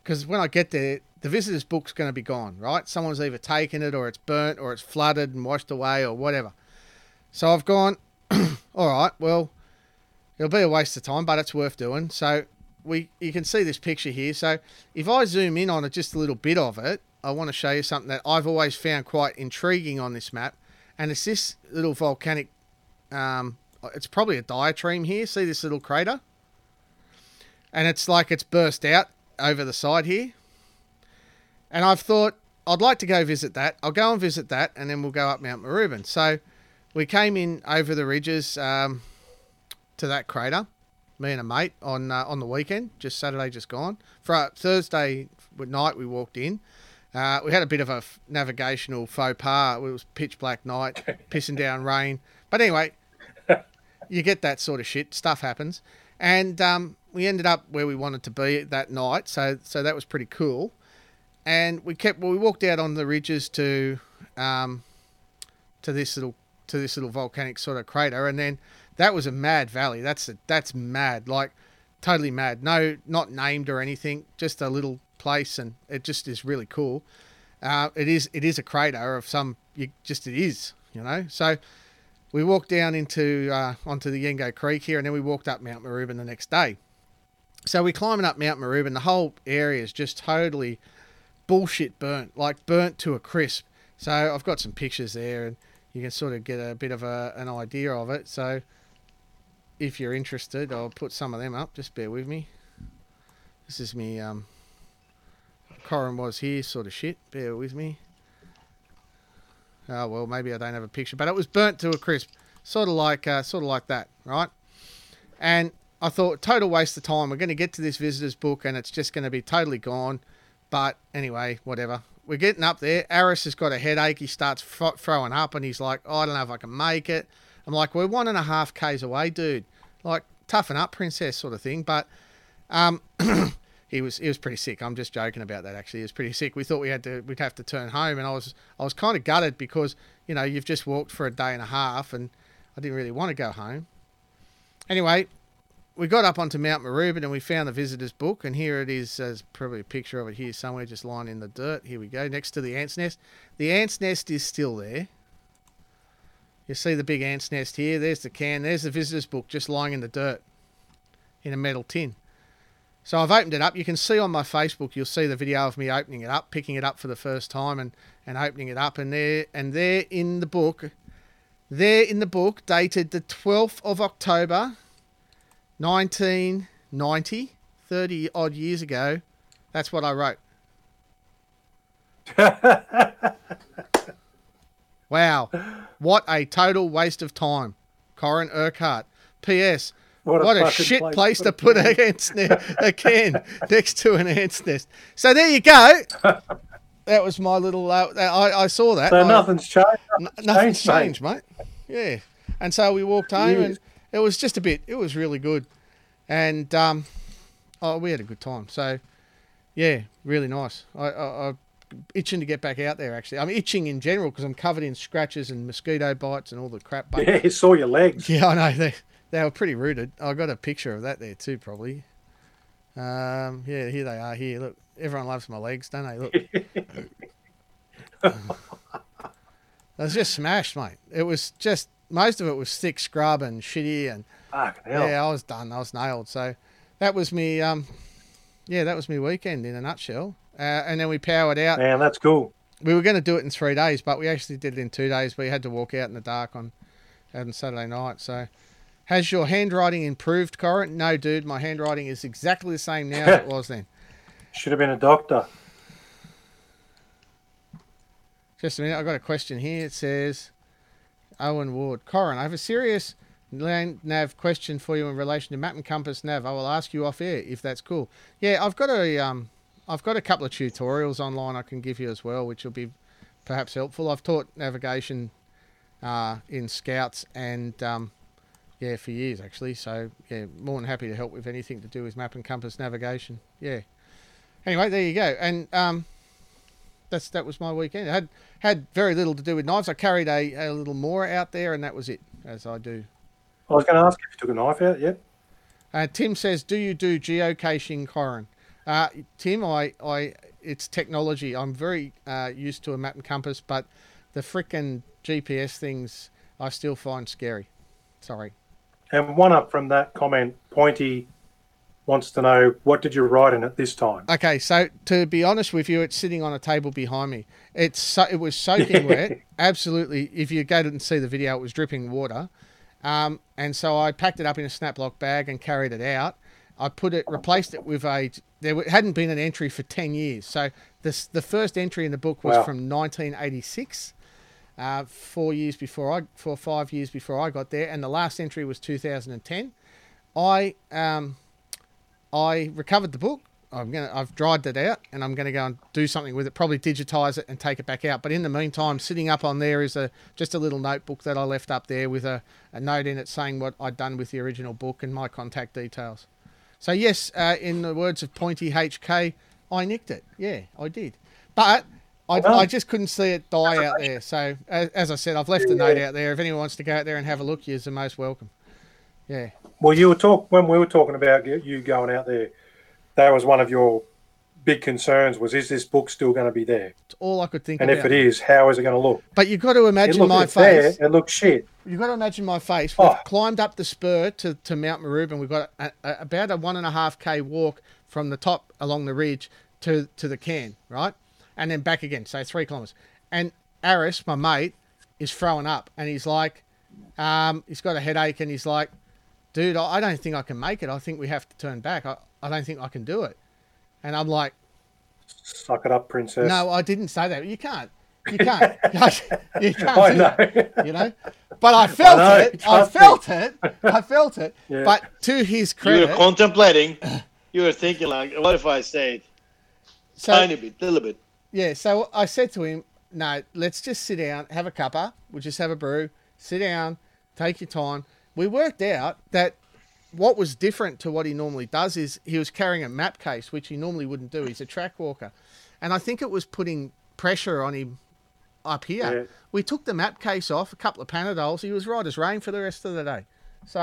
because when I get there, the visitor's book's going to be gone, right? Someone's either taken it or it's burnt or it's flooded and washed away or whatever. So I've gone, all right, well, it'll be a waste of time, but it's worth doing. So we, you can see this picture here. So if I zoom in on it, just a little bit of it, I want to show you something that I've always found quite intriguing on this map, and it's this little volcanic. Um, it's probably a diatreme here. See this little crater, and it's like it's burst out over the side here. And I've thought I'd like to go visit that. I'll go and visit that, and then we'll go up Mount Maruban. So we came in over the ridges um, to that crater, me and a mate on uh, on the weekend, just Saturday, just gone. For Thursday night, we walked in. Uh, we had a bit of a f- navigational faux pas. It was pitch black night, pissing down rain. But anyway, you get that sort of shit. Stuff happens, and um, we ended up where we wanted to be that night. So so that was pretty cool. And we kept well, we walked out on the ridges to um, to this little to this little volcanic sort of crater, and then that was a mad valley. That's a, that's mad, like totally mad. No, not named or anything, just a little place, and it just is really cool. Uh, it is it is a crater of some, you, just it is, you know. So we walked down into uh, onto the Yengo Creek here, and then we walked up Mount Maroubin the next day. So we're climbing up Mount Maroubin. The whole area is just totally bullshit burnt, like burnt to a crisp. So I've got some pictures there, and you can sort of get a bit of a, an idea of it. So if you're interested, I'll put some of them up. Just bear with me. This is me. Um, Corin was here, sort of shit. Bear with me. Oh well, maybe I don't have a picture, but it was burnt to a crisp, sort of like, uh, sort of like that, right? And I thought, total waste of time. We're going to get to this visitor's book, and it's just going to be totally gone. But anyway, whatever. We're getting up there. Aris has got a headache. He starts throwing up, and he's like, oh, I don't know if I can make it. I'm like, we're one and a half k's away, dude. Like, toughen up, princess, sort of thing. But um, he was he was pretty sick. I'm just joking about that. Actually, he was pretty sick. We thought we had to we'd have to turn home, and I was I was kind of gutted because you know you've just walked for a day and a half, and I didn't really want to go home. Anyway, we got up onto Mount Maroubin and we found the visitor's book, and here it is. There's probably a picture of it here somewhere, just lying in the dirt. Here we go, next to the ant's nest. The ant's nest is still there. You see the big ant's nest here. There's the can. There's the visitor's book, just lying in the dirt, in a metal tin. So I've opened it up. You can see on my Facebook, you'll see the video of me opening it up, picking it up for the first time, and and opening it up. And there and there in the book, there in the book, dated the 12th of October, 1990, 30 odd years ago. That's what I wrote. wow, what a total waste of time, Corin Urquhart. P.S. What a, what a shit place, place to put a, ant's nest, a can next to an ant's nest. So there you go. That was my little. Uh, I, I saw that. So I, nothing's changed. Nothing's, nothing's changed, mate. mate. Yeah. And so we walked home, yes. and it was just a bit. It was really good, and um, oh, we had a good time. So, yeah, really nice. I, I, I itching to get back out there. Actually, I'm itching in general because I'm covered in scratches and mosquito bites and all the crap. Yeah, you saw your legs. Yeah, I know. They, they were pretty rooted. I got a picture of that there too, probably. Um, yeah, here they are. Here, look. Everyone loves my legs, don't they? Look. I was just smashed, mate. It was just most of it was thick scrub and shitty, and yeah, I was done. I was nailed. So that was me. Um, yeah, that was me weekend in a nutshell. Uh, and then we powered out. Man, that's cool. We were going to do it in three days, but we actually did it in two days. We had to walk out in the dark on, on Saturday night. So has your handwriting improved, Corin? No, dude. My handwriting is exactly the same now as it was then. Should have been a doctor. Just a minute. I've got a question here. It says, Owen Ward. Corin, I have a serious land nav question for you in relation to map and compass nav. I will ask you off air if that's cool. Yeah, I've got a um, I've got a couple of tutorials online I can give you as well, which will be perhaps helpful. I've taught navigation uh, in Scouts and um, yeah, for years actually. So yeah, more than happy to help with anything to do with map and compass navigation. Yeah. Anyway, there you go. And um, that's that was my weekend. I had had very little to do with knives. I carried a, a little more out there, and that was it, as I do. I was going to ask if you took a knife out yet. Uh, Tim says, "Do you do geocaching, Corin?" Uh, Tim, I, I, it's technology. I'm very uh, used to a map and compass, but the frickin' GPS things I still find scary. Sorry. And one up from that comment, Pointy wants to know what did you write in it this time? Okay, so to be honest with you, it's sitting on a table behind me. It's so, it was soaking wet. Absolutely, if you go and see the video, it was dripping water. Um, and so I packed it up in a snaplock bag and carried it out. I put it, replaced it with a. There hadn't been an entry for ten years. So this the first entry in the book was wow. from 1986 uh, four years before I, four five years before I got there, and the last entry was 2010. I um, I recovered the book. I'm gonna I've dried it out, and I'm gonna go and do something with it. Probably digitize it and take it back out. But in the meantime, sitting up on there is a just a little notebook that I left up there with a, a note in it saying what I'd done with the original book and my contact details. So yes, uh, in the words of Pointy HK, I nicked it. Yeah, I did. But I, well, I just couldn't see it die out there. So as, as, I said, I've left a note out there. If anyone wants to go out there and have a look, you're the most welcome. Yeah. Well, you were talk when we were talking about you going out there. That was one of your big concerns. Was is this book still going to be there? It's all I could think. Of. And about. if it is, how is it going to look? But you've got to imagine look, my face. There, it looks shit. You've got to imagine my face. We've Oh. climbed up the spur to, to Mount Maruban. We've got a, a, about a one and a half k walk from the top along the ridge to to the can, right, and then back again. So three kilometers. And Aris, my mate, is throwing up, and he's like, um, he's got a headache, and he's like, dude, I, I don't think I can make it. I think we have to turn back. I, I don't think I can do it. And I'm like, Suck it up, princess. no, I didn't say that. You can't. You can't. you can't. I do know. that, you know. But I felt know, it. I trust me. felt it. I felt it. Yeah. But to his credit, You were contemplating. You were thinking like, what if I say it? so Tiny bit, little bit. Yeah. So I said to him, "No, let's just sit down, have a cuppa. We'll just have a brew. Sit down, take your time." We worked out that what was different to what he normally does is he was carrying a map case, which he normally wouldn't do. He's a track walker, and I think it was putting pressure on him up here. Yeah. We took the map case off, a couple of Panadols. He was right as rain for the rest of the day. So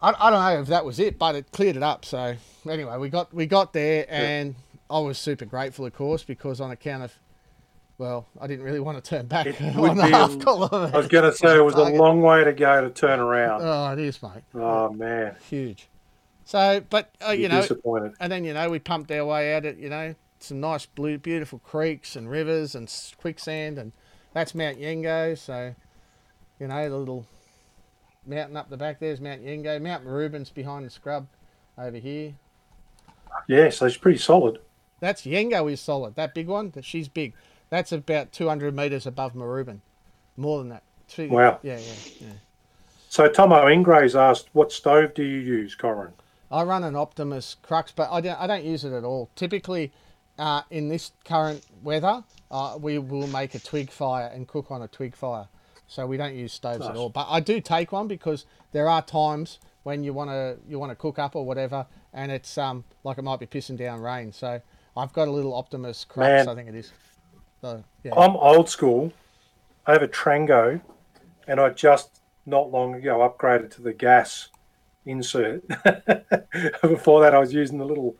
I, I don't know if that was it, but it cleared it up. So anyway, we got we got there, and I was super grateful, of course, because on account of well, I didn't really want to turn back It on the be half kilometre. I was going to say it was a long way to go to turn around. Oh, it is, mate. Oh man, Huge. So, but uh, you know, disappointed. and then you know we pumped our way out at it. You know, some nice blue, beautiful creeks and rivers and quicksand, and that's Mount Yengo. So, you know, the little mountain up the back there's Mount Yengo. Mount Maruban's behind the scrub over here. Yeah, so it's pretty solid. That's Yengo is solid. That big one, that she's big. That's about 200 meters above Maruban. More than that. Two- Wow. Yeah, yeah, yeah. So Tomo Ingrays asked, "What stove do you use, Corin?" I run an Optimus Crux, but I don't, I don't use it at all. Typically, uh, in this current weather, uh, we will make a twig fire and cook on a twig fire. So we don't use stoves at all. But I do take one because there are times when you want to you want to cook up or whatever, and it's um like it might be pissing down rain. So I've got a little Optimus Crux, Man. I think it is. So yeah, I'm old school. I have a Trangia, and I just not long ago upgraded to the gas insert. Before that, I was using the little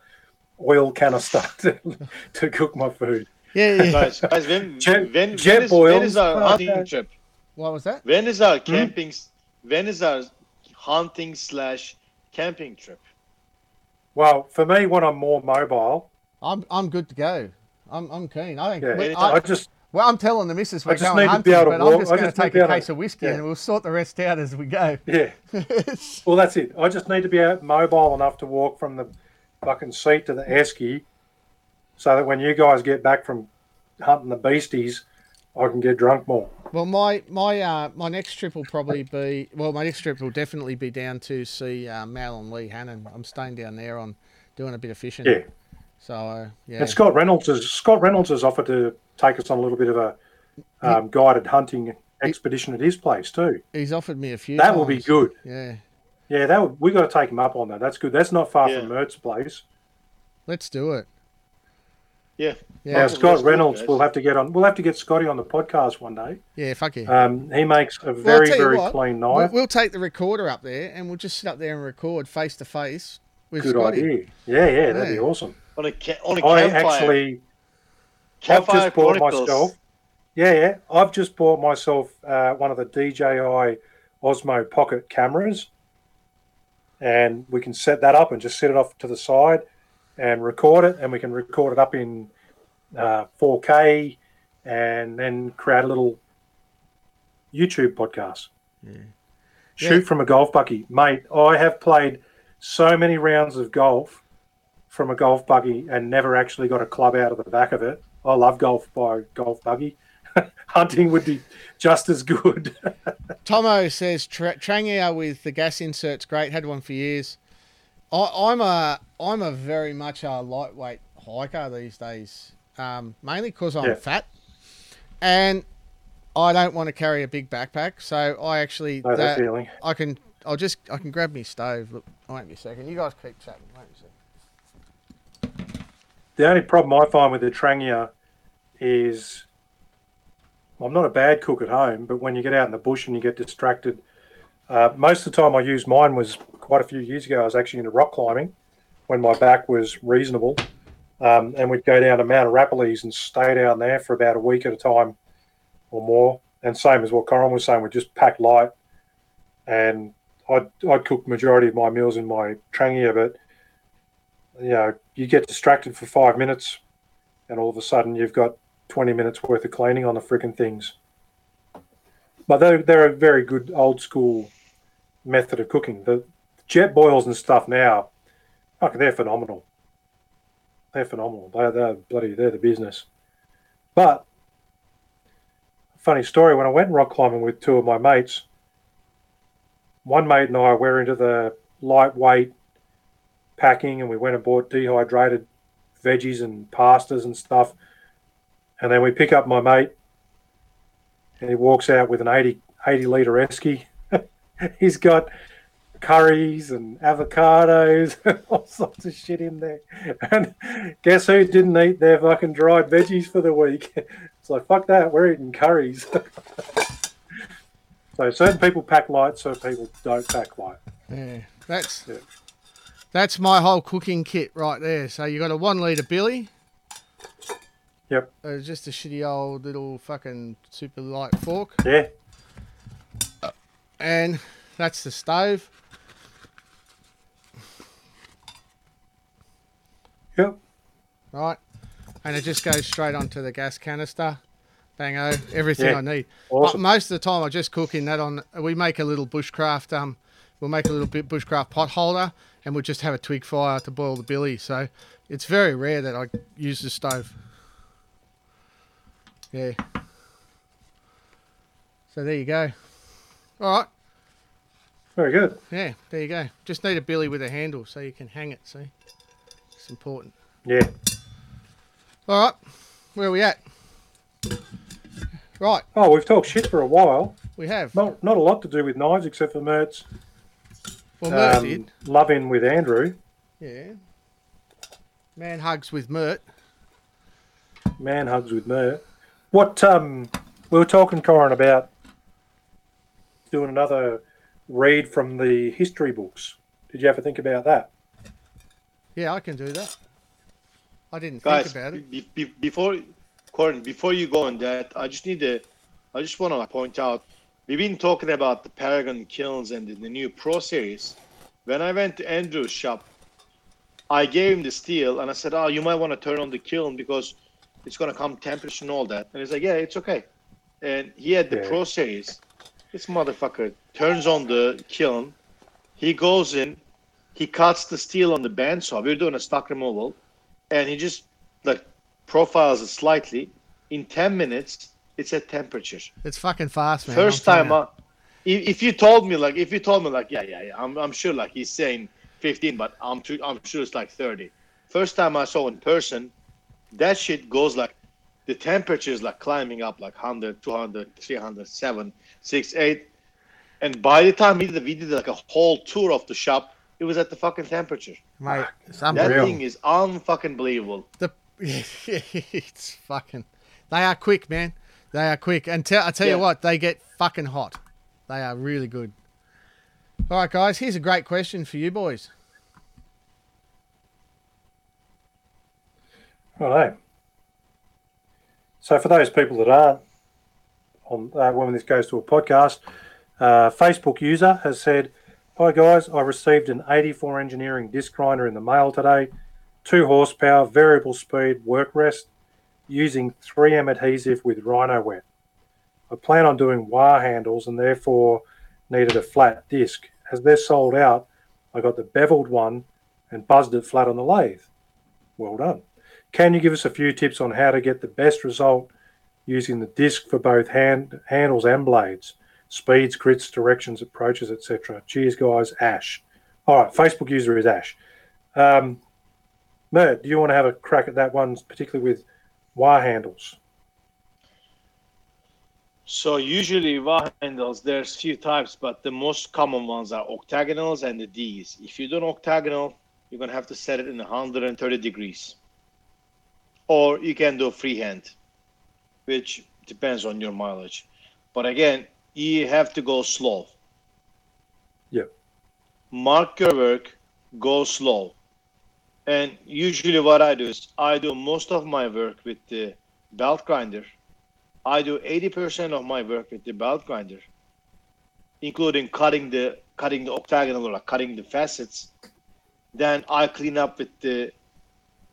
oil canister to, to cook my food. yeah, yeah. Guys, guys, when, Jet- when, jet when, is, when is our hunting trip? What was that? When is Hmm? our camping? When is our hunting slash camping trip? Well, for me, when I'm more mobile, I'm I'm good to go. I'm I'm keen. I think. yeah, we- I, I, just well, I'm telling the missus we're I just going need to hunting, be able to but walk- I'm just going to take a able to- case of whiskey yeah. and we'll sort the rest out as we go. yeah. Well, that's it. I just need to be out mobile enough to walk from the fucking seat to the esky, so that when you guys get back from hunting the beasties, I can get drunk more. Well, my my uh, my next trip will probably be well, my next trip will definitely be down to see uh, Mal and Lee Hannon. I'm staying down there on doing a bit of fishing. Yeah. So uh, yeah, And Scott Reynolds has Scott Reynolds has offered to take us on a little bit of a um, guided hunting expedition at his place too. he's offered me a few. That will be good. Yeah, Yeah, that would, we got to take him up on that. That's good. That's not far Yeah. from Mert's place. let's do it. Yeah. Yeah, now Scott Reynolds, we'll have to get on. We'll have to get Scotty on the podcast one day. yeah, fuck yeah. Um, he makes a very tell you very what, clean We'll, knife. we'll take the recorder up there and we'll just sit up there and record face to face with Scotty. Good Scotty. idea. Yeah, yeah, that'd be awesome. On a ca- on a I campfire. actually, I've just bought myself. Yeah, yeah. I've just bought myself uh, one of the DJI Osmo Pocket cameras, and we can set that up and just set it off to the side and record it, and we can record it up in uh, 4K, and then create a little YouTube podcast. Shoot Yeah. from a golf buggy, mate. I have played so many rounds of golf from a golf buggy and never actually got a club out of the back of it. I love golf by golf buggy. Hunting would be just as good. Tomo says Trangia with the gas insert's great. Had one for years. I, I'm a I'm a very much a lightweight hiker these days, um, mainly because I'm Yeah. fat, and I don't want to carry a big backpack. So I actually know that. I can I'll just I can grab my stove. Look, I'll wait me a second. You guys keep chatting. Wait a second. The only problem I find with the Trangia is I'm not a bad cook at home, but when you get out in the bush and you get distracted, uh, most of the time I used mine was quite a few years ago. I was actually into rock climbing when my back was reasonable, um, and we'd go down to Mount Arapiles and stay down there for about a week at a time or more, and same as what Corin was saying, we'd just pack light, and I'd I'd cook majority of my meals in my trangia, but you know you get distracted for five minutes, and all of a sudden you've got twenty minutes worth of cleaning on the freaking things. But they're they're a very good old school method of cooking. The Jetboils and stuff now, fuck, they're phenomenal. They're phenomenal. They're, they're bloody they're the business. But funny story, when I went rock climbing with two of my mates, one mate and I were into the lightweight packing and we went and bought dehydrated veggies and pastas and stuff. And then we pick up my mate and he walks out with an 80, 80 litre esky. He's got curries and avocados and all sorts of shit in there. And guess who didn't eat their fucking dried veggies for the week? It's like, fuck that, we're eating curries. so certain people pack light, certain people don't pack light. Yeah, that's Yeah. That's my whole cooking kit right there. So you got a one liter billy. Yep. Uh, just a shitty old little fucking super light fork, Yeah. and that's the stove. Yep. right? And it just goes straight onto the gas canister. Bango, everything Yeah. I need. But most of the time, I just cook in that on. We make a little bushcraft. Um, we'll make a little bit bushcraft pot holder, and we'll just have a twig fire to boil the billy. So it's very rare that I use the stove. Yeah. So there you go. All right. Very good. Yeah, there you go. Just need a billy with a handle so you can hang it. See, it's important. Yeah. All right, where are we at? Right, Oh, we've talked shit for a while. we have. Not not a lot to do with knives except for Mertz. Well, Mert Um, did. love in with Andrew. Yeah. Man hugs with Mert. Man hugs with Mert. What um we were talking, Corin, about doing another read from the history books. Did you ever think about that? Yeah, I can do that. I didn't Guys, think about it. be, be, before Corin, before you go on that, I just need to, I just want to point out, we've been talking about the Paragon kilns and the, the new Pro Series. When I went to Andrew's shop, I gave him the steel and I said, "Oh, you might want to turn on the kiln because it's gonna come temperature and all that." And he's like, "Yeah, it's okay." And he had the Yeah. Pro Series. This motherfucker turns on the kiln. He goes in. He cuts the steel on the bandsaw. We are doing a stock removal, and he just like profiles it slightly. In ten minutes, it's at temperature. It's fucking fast, man. First time, you. I, if, if you told me like, if you told me like, yeah, yeah, yeah, I'm, I'm sure like he's saying 15, but I'm too, I'm sure it's like 30. First time I saw in person, that shit goes like, the temperature is like climbing up like 100, 200, 300, 7, 6, 8. And by the time we did, we did like a whole tour of the shop, it was at the fucking temperature. mate, That thing is unfucking believable. The, it's fucking. They are quick, man. They are quick. And tell I tell you what, they get fucking hot. They are really good. All right, guys. Here's a great question for you boys. Righto. So for those people that aren't on uh, when this goes to a podcast, uh, Facebook user has said, "Hi guys, I received an 84 engineering disc grinder in the mail today, two horsepower, variable speed, work rest, using 3M adhesive with Rhynowet. I plan on doing wire handles and therefore needed a flat disc. As they're sold out, I got the beveled one and buzzed it flat on the lathe. Well done." Can you give us a few tips on how to get the best result using the disc for both hand handles and blades? Speeds, grits, directions, approaches, etc. Cheers, guys. Ash. All right, Facebook user is Ash. Um, Mert, do you want to have a crack at that one, particularly with wire handles? So usually wire handles, there's few types, but the most common ones are octagonals and the Ds. If you do an octagonal, you're gonna have to set it in 130 degrees, or you can do freehand, which depends on your mileage. But again, you have to go slow. Yeah. Mark your work, go slow. And usually what I do is I do most of my work with the belt grinder. I do 80% of my work with the belt grinder, including cutting the cutting the octagonal or like cutting the facets. Then I clean up with the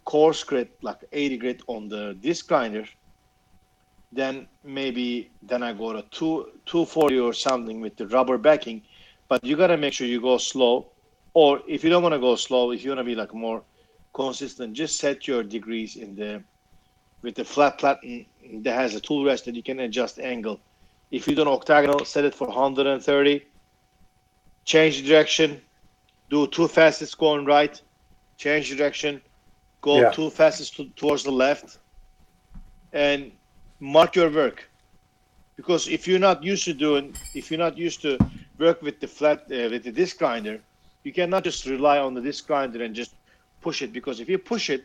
coarse grit, like 80 grit on the disc grinder. Then maybe then I go to two 240 or something with the rubber backing. But you gotta make sure you go slow. Or if you don't want to go slow, if you want to be like more consistent, just set your degrees in the with the flat platen that has a tool rest that you can adjust angle. If you do an octagonal, set it for 130. Change direction. Do two facets going right. Change direction. Go Yeah. two facets to, towards the left. And mark your work. Because if you're not used to doing, if you're not used to work with the flat, uh, with the disc grinder, you cannot just rely on the disc grinder and just push it. Because if you push it,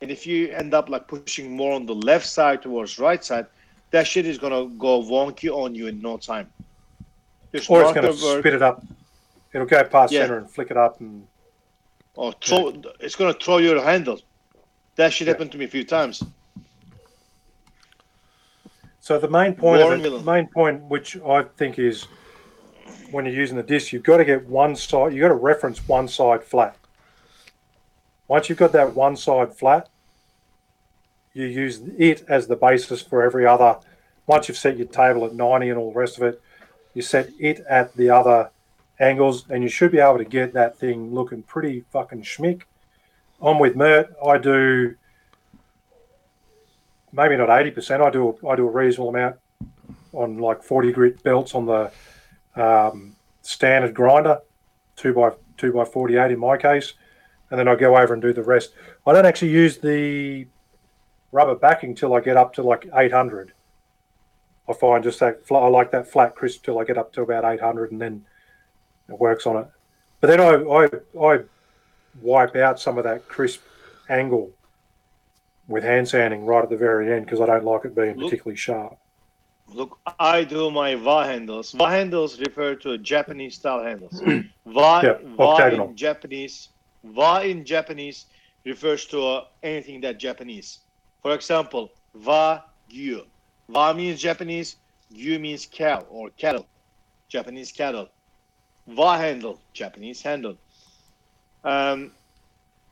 and if you end up like pushing more on the left side towards right side, that shit is gonna go wonky on you in no time. Just Or it's going to work, spit it up. It'll go past Yeah. center and flick it up. And or throw, it's gonna throw your handle. That shit Yeah. happened to me a few times. so the main point Warren of it, main point, which I think is when you're using the disc, you've got to get one side. You've got to reference one side flat. Once you've got that one side flat, you use it as the basis for every other. Once you've set your table at 90 and all the rest of it, you set it at the other angles, and you should be able to get that thing looking pretty fucking schmick. I'm with Mert. I do maybe not 80%. I do I do a reasonable amount on like 40 grit belts on the um, standard grinder, two by two by 48 in my case, and then I go over and do the rest. I don't actually use the rubber backing till I get up to like 800. I find just that flat, I like that flat crisp till I get up to about 800, and then it works on it. But then I I, I wipe out some of that crisp angle with hand sanding right at the very end because I don't like it being Look- particularly sharp. Look, I do my VA handles. VA handles refer to Japanese style handles. VA, Yeah, VA octagonal. in Japanese, VA in Japanese refers to uh, anything that Japanese. For example, Va Gyu. Va means Japanese, Gyu means cow or cattle, Japanese cattle. Va handle, Japanese handle. Um,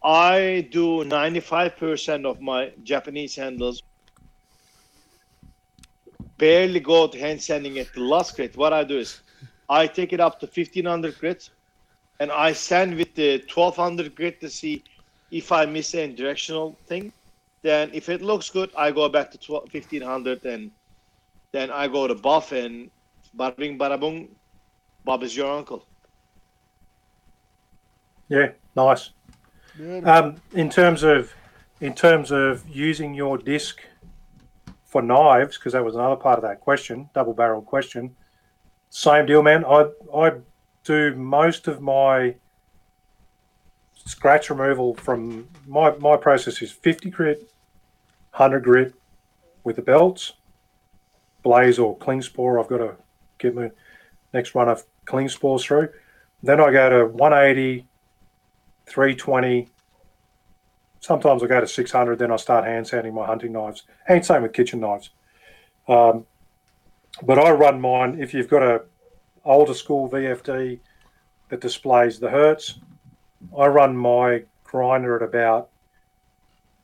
I do 95% of my Japanese handles barely go to hand sanding at the last grit. What I do is I take it up to 1500 grit and I sand with the 1200 grit to see if I miss any directional thing. Then if it looks good, I go back to 12, 1500 and then I go to buff and bada bing bada boom, Bob is your uncle. Yeah, nice. Um, in terms of in terms of using your disc for knives, because that was another part of that question, double barrel question. Same deal, man. I I do most of my scratch removal from my my process is 50 grit, 100 grit with the belts, blaze or Klingspor. I've got to get my next run of Klingspors through. Then I go to 180, 320. Sometimes I go to 600. Then I start hand sanding my hunting knives, and same with kitchen knives. Um, but I run mine. If you've got a older school VFD that displays the hertz, I run my grinder at about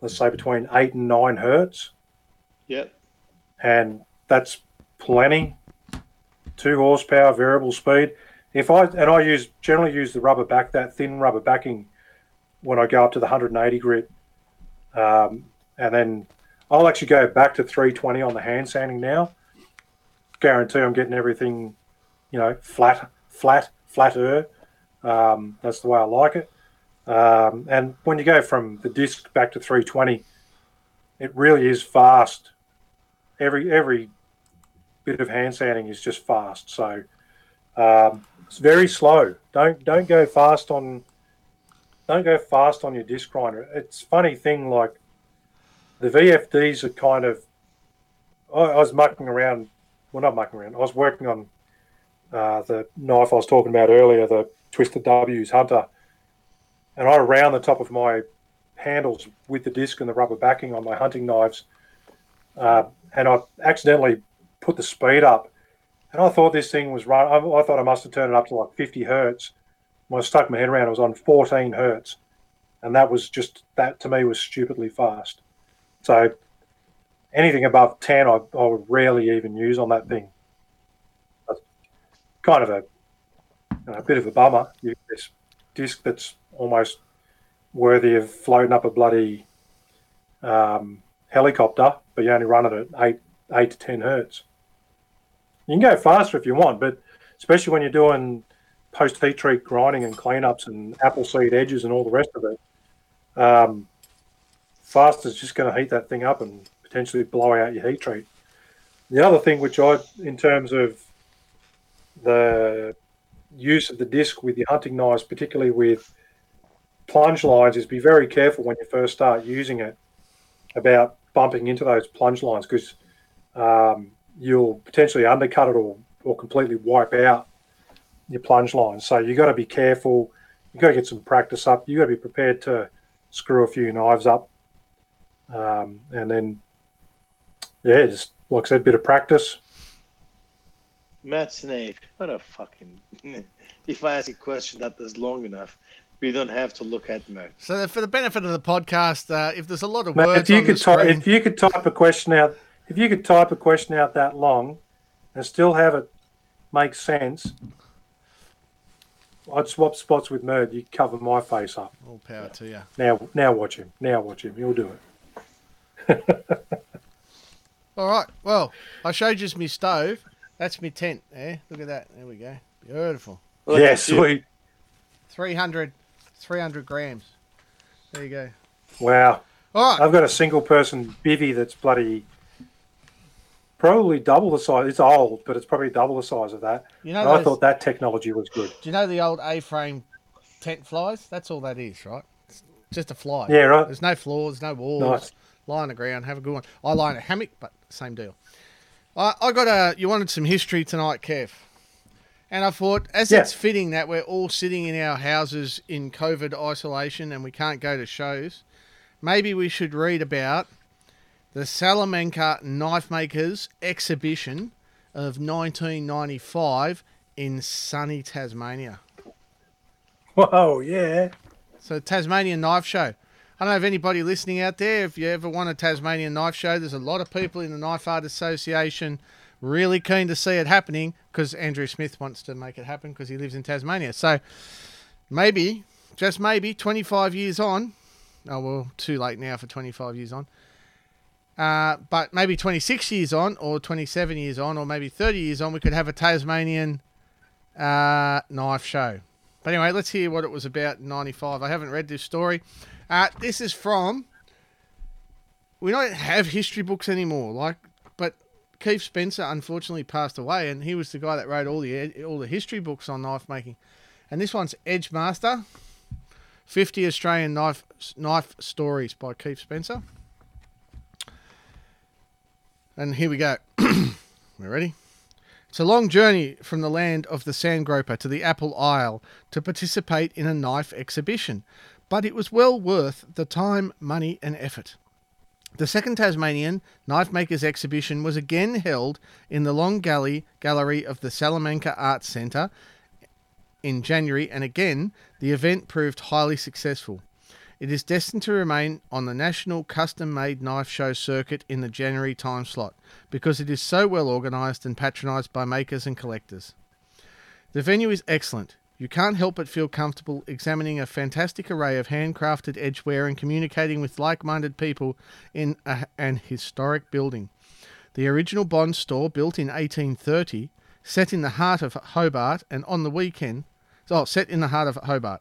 let's say between eight and nine hertz, Yep. and that's plenty. Two horsepower, variable speed. If I and I use generally use the rubber back that thin rubber backing when I go up to the 180 grit, um, and then I'll actually go back to 320 on the hand sanding now. Guarantee I'm getting everything, you know, flat, flat, flatter. Um, that's the way I like it. Um, and when you go from the disc back to 320, it really is fast. Every every bit of hand sanding is just fast. So um, it's very slow. Don't don't go fast on don't go fast on your disc grinder. It's funny thing like the VFDs are kind of. I, I was mucking around. Well, not mucking around. I was working on uh, the knife I was talking about earlier, the Twisted W's Hunter, and I round the top of my handles with the disc and the rubber backing on my hunting knives, uh, and I accidentally put the speed up, and I thought this thing was run. I, I thought I must have turned it up to like 50 hertz. When I stuck my head around, it was on 14 hertz, and that was just that to me was stupidly fast. So anything above 10, I, I would rarely even use on that thing. Kind of a, you know, a bit of a bummer. You, this disc that's almost worthy of floating up a bloody um, helicopter, but you only run it at eight eight to ten hertz. You can go faster if you want, but especially when you're doing post heat treat grinding and cleanups and apple seed edges and all the rest of it, um, fast is just going to heat that thing up and potentially blow out your heat treat. The other thing, which I, in terms of the use of the disc with your hunting knives, particularly with plunge lines, is be very careful when you first start using it about bumping into those plunge lines because um, you'll potentially undercut it or, or completely wipe out your plunge lines. So you've got to be careful. You've got to get some practice up. You've got to be prepared to screw a few knives up. Um, and then, yeah, just like I said, bit of practice. Matt Snake, what a fucking. if I ask a question that is long enough, we don't have to look at Matt. So, for the benefit of the podcast, uh, if there's a lot of Mate, words if you on could the type, screen, if you could type a question out, if you could type a question out that long, and still have it make sense, I'd swap spots with Mert. You cover my face up. all power to you. Now, now watch him. Now watch him. He'll do it. All right. Well, I showed you my stove. That's my tent. There. Look at that. There we go. Beautiful. Look yeah, sweet. 300, 300 grams. There you go. Wow. All right. I've got a single person bivy that's bloody probably double the size. It's old, but it's probably double the size of that. You know, And I thought that technology was good. do you know the old A-frame tent flies? That's all that is, right? It's just a fly. Yeah, right. There's no floors, no walls. Nice. Lie on the ground, have a good one. I lie in a hammock, but same deal. I, I got a. You wanted some history tonight, Kev, and I thought, as Yeah. it's fitting that we're all sitting in our houses in COVID isolation and we can't go to shows, maybe we should read about the Salamanca Knife Makers exhibition of 1995 in sunny Tasmania. Whoa, yeah. So Tasmanian Knife Show. I don't know if anybody listening out there, if you ever want a Tasmanian Knife Show, there's a lot of people in the Knife Art Association really keen to see it happening because Andrew Smith wants to make it happen because he lives in Tasmania. So maybe, just maybe, 25 years on, oh well, too late now for 25 years on, uh, but maybe 26 years on, or 27 years on, or maybe 30 years on, we could have a Tasmanian uh, knife show. But anyway, let's hear what it was about in 95. I haven't read this story. Uh, this is from. We don't have history books anymore, like, but Keith Spencer unfortunately passed away, and he was the guy that wrote all the all the history books on knife making. And this one's Edge Master, 50 Australian knife knife stories by Keith Spencer. And here we go. We're ready. It's a long journey from the land of the sand sandgroper to the Apple Isle to participate in a knife exhibition, but it was well worth the time, money, and effort. The second Tasmanian Knife Makers exhibition was again held in the Long Galley Gallery of the Salamanca Arts Centre in January, and again the event proved highly successful. It is destined to remain on the national custom made knife show circuit in the January time slot because it is so well organised and patronised by makers and collectors. The venue is excellent. You can't help but feel comfortable examining a fantastic array of handcrafted edgeware and communicating with like minded people in a, an historic building. The original Bond store, built in 1830, set in the heart of Hobart and on the weekend, oh, set in the heart of Hobart.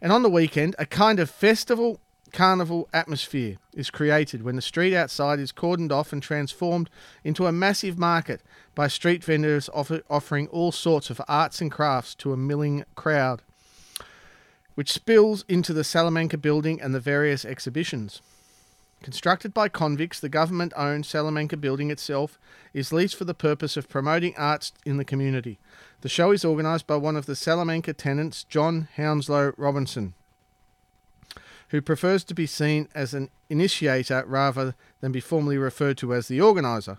And on the weekend, a kind of festival carnival atmosphere is created when the street outside is cordoned off and transformed into a massive market by street vendors offer, offering all sorts of arts and crafts to a milling crowd, which spills into the Salamanca building and the various exhibitions. Constructed by convicts, the government owned Salamanca building itself is leased for the purpose of promoting arts in the community. The show is organised by one of the Salamanca tenants, John Hounslow Robinson, who prefers to be seen as an initiator rather than be formally referred to as the organiser.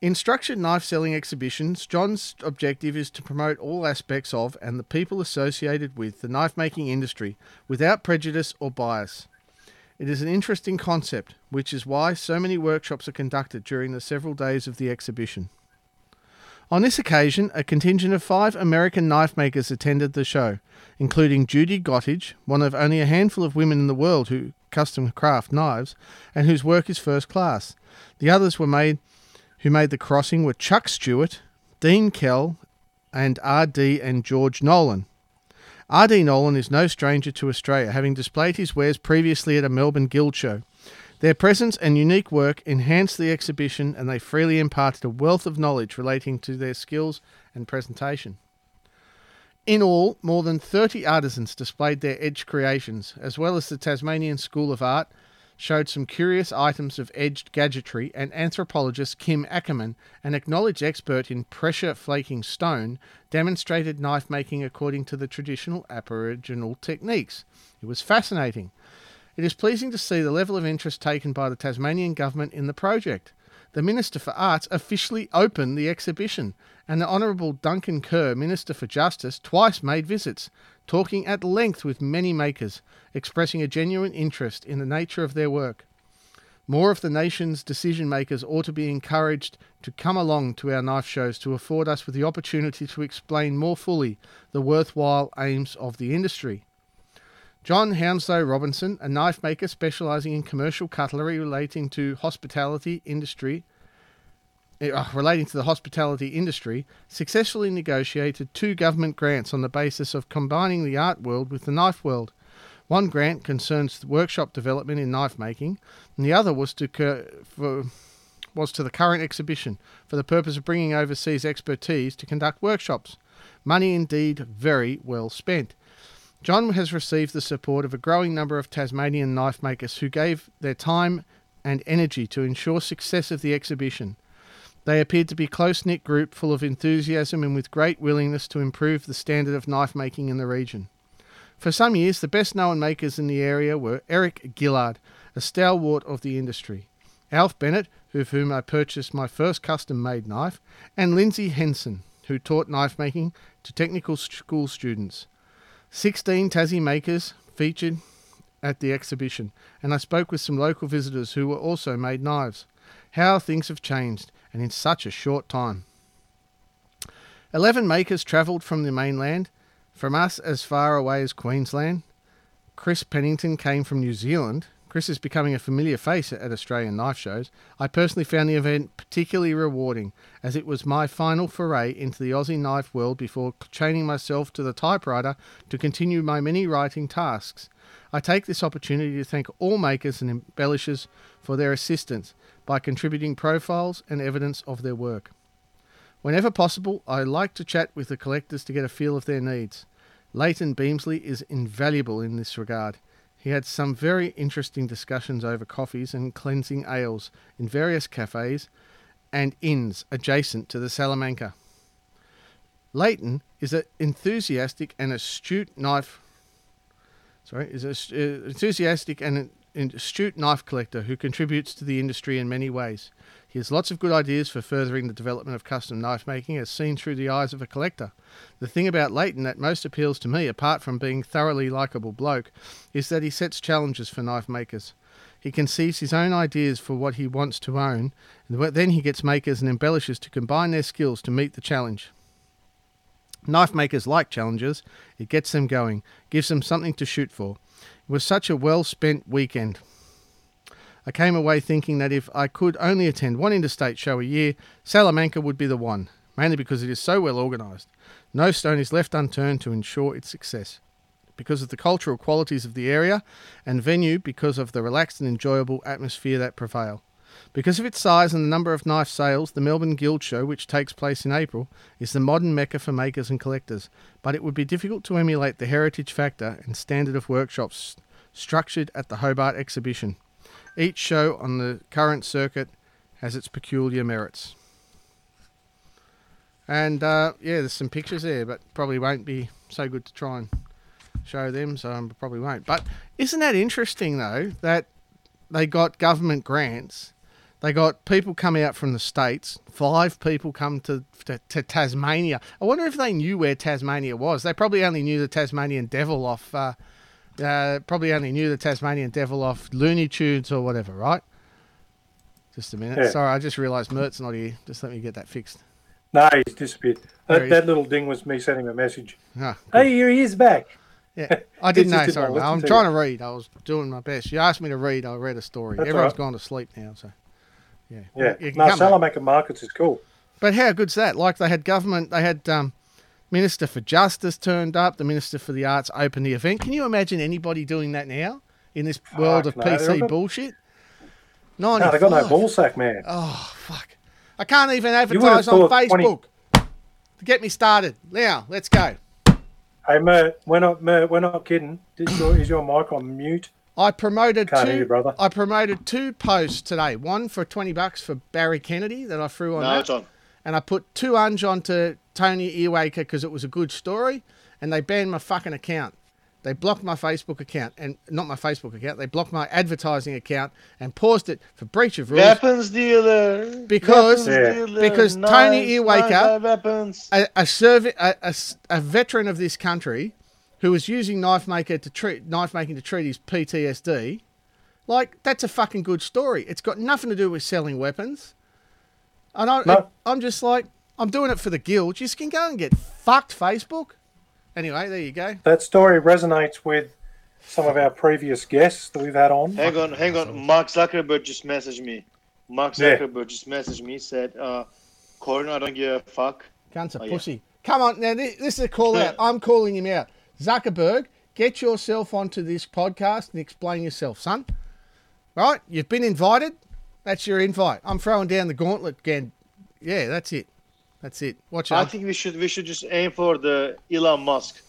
In structured knife selling exhibitions, John's objective is to promote all aspects of and the people associated with the knife making industry without prejudice or bias. It is an interesting concept, which is why so many workshops are conducted during the several days of the exhibition. On this occasion, a contingent of five American knife makers attended the show, including Judy Gottage, one of only a handful of women in the world who custom craft knives and whose work is first class. The others were made who made the crossing were Chuck Stewart, Dean Kell, and R.D. and George Nolan. R.D. Nolan is no stranger to Australia, having displayed his wares previously at a Melbourne Guild show. Their presence and unique work enhanced the exhibition and they freely imparted a wealth of knowledge relating to their skills and presentation. In all, more than 30 artisans displayed their edge creations, as well as the Tasmanian School of Art, showed some curious items of edged gadgetry, and anthropologist Kim Akerman, an acknowledged expert in pressure flaking stone, demonstrated knife making according to the traditional Aboriginal techniques. It was fascinating. It is pleasing to see the level of interest taken by the Tasmanian government in the project. The Minister for Arts officially opened the exhibition, and the Honourable Duncan Kerr, Minister for Justice, twice made visits, talking at length with many makers, expressing a genuine interest in the nature of their work. More of the nation's decision makers ought to be encouraged to come along to our knife shows to afford us with the opportunity to explain more fully the worthwhile aims of the industry. John Hounslow Robinson, a knife maker specialising in commercial cutlery relating to hospitality industry, uh, relating to the hospitality industry, successfully negotiated two government grants on the basis of combining the art world with the knife world. One grant concerns workshop development in knife making, and the other was to for, was to the current exhibition for the purpose of bringing overseas expertise to conduct workshops. Money indeed very well spent. John has received the support of a growing number of Tasmanian knife makers who gave their time and energy to ensure success of the exhibition. They appeared to be a close knit group full of enthusiasm and with great willingness to improve the standard of knife making in the region. For some years, the best known makers in the area were Eric Gillard, a stalwart of the industry, Alf Bennett, of whom I purchased my first custom made knife, and Lindsay Henson, who taught knife making to technical school students. Sixteen Tassie makers featured at the exhibition, and I spoke with some local visitors who were also made knives. How things have changed, and in such a short time. Eleven makers travelled from the mainland, from us as far away as Queensland. Chris Pennington came from New Zealand. Chris is becoming a familiar face at Australian knife shows. I personally found the event particularly rewarding, as it was my final foray into the Aussie knife world before chaining myself to the typewriter to continue my many writing tasks. I take this opportunity to thank all makers and embellishers for their assistance by contributing profiles and evidence of their work. Whenever possible, I like to chat with the collectors to get a feel of their needs. Leighton Beamsley is invaluable in this regard. He had some very interesting discussions over coffees and cleansing ales in various cafes and inns adjacent to the Salamanca. Leighton is an enthusiastic and astute knife. Sorry, is an uh, enthusiastic and astute knife collector who contributes to the industry in many ways. He has lots of good ideas for furthering the development of custom knife making as seen through the eyes of a collector. The thing about Leighton that most appeals to me, apart from being thoroughly likable bloke, is that he sets challenges for knife makers. He conceives his own ideas for what he wants to own, and then he gets makers and embellishers to combine their skills to meet the challenge. Knife makers like challenges. It gets them going, gives them something to shoot for. It was such a well spent weekend. I came away thinking that if I could only attend one interstate show a year, Salamanca would be the one, mainly because it is so well organised. No stone is left unturned to ensure its success. Because of the cultural qualities of the area, and venue because of the relaxed and enjoyable atmosphere that prevail. Because of its size and the number of knife sales, the Melbourne Guild Show, which takes place in April, is the modern mecca for makers and collectors, but it would be difficult to emulate the heritage factor and standard of workshops structured at the Hobart exhibition. Each show on the current circuit has its peculiar merits. And uh, yeah, there's some pictures there, but probably won't be so good to try and show them, so I probably won't. But isn't that interesting though that they got government grants They got people come out from the states. Five people come to, to to Tasmania. I wonder if they knew where Tasmania was. They probably only knew the Tasmanian Devil off. Uh, uh, probably only knew the Tasmanian Devil off Looney Tunes or whatever, right? Just a minute. Yeah. Sorry, I just realised Mert's not here. Just let me get that fixed. No, he's disappeared. That, that little ding was me sending him a message. Ah, Hey, here he is back. yeah, I didn't know. Sorry. I'm to trying you. to read. I was doing my best. You asked me to read. I read a story. That's Everyone's right. gone to sleep now, so yeah. Yeah. Can No. Salamanca Markets is cool. But how good's that? Like they had government, they had um, Minister for Justice turned up, the Minister for the Arts opened the event. Can you imagine anybody doing that now in this world of no, PC got- bullshit? No, they got no ballsack, man. Oh fuck! I can't even would advertise on thought 20 Facebook. Get me started, now let's go. Hey, Mert, we're not, Mert, we're not kidding. Is your, is your mic on mute? I promoted Can't hear two. you, brother. I promoted two posts today. One for twenty bucks for Barry Kennedy that I threw on No, that. it's on. and I put two unge onto Tony Earwaker because it was a good story, and they banned my fucking account. They blocked my Facebook account, and not my Facebook account. They blocked my advertising account and paused it for breach of rules. Weapons dealer. Because- weapons dealer, because nice, Tony Earwaker- nice weapons. A, a, serv- a, a s- a veteran of this country who was using knife maker to treat knife making to treat his PTSD, like that's a fucking good story. It's got nothing to do with selling weapons, and I, No. I'm just like I'm doing it for the guild. You can go and get fucked, Facebook. Anyway, there you go. That story resonates with some of our previous guests that we've had on. Hang on, hang on. Mark Zuckerberg just messaged me. Mark Yeah. Zuckerberg just messaged me. Said, uh, "Corin, I don't give a fuck." Cunts a Oh, yeah. pussy. Come on, now this, this is a call out. I'm calling him out. Zuckerberg, get yourself onto this podcast and explain yourself, son. Right? You've been invited. That's your invite. I'm throwing down the gauntlet again. Yeah, that's it. That's it. Watch out. I think we should we should just aim for the Elon Musk.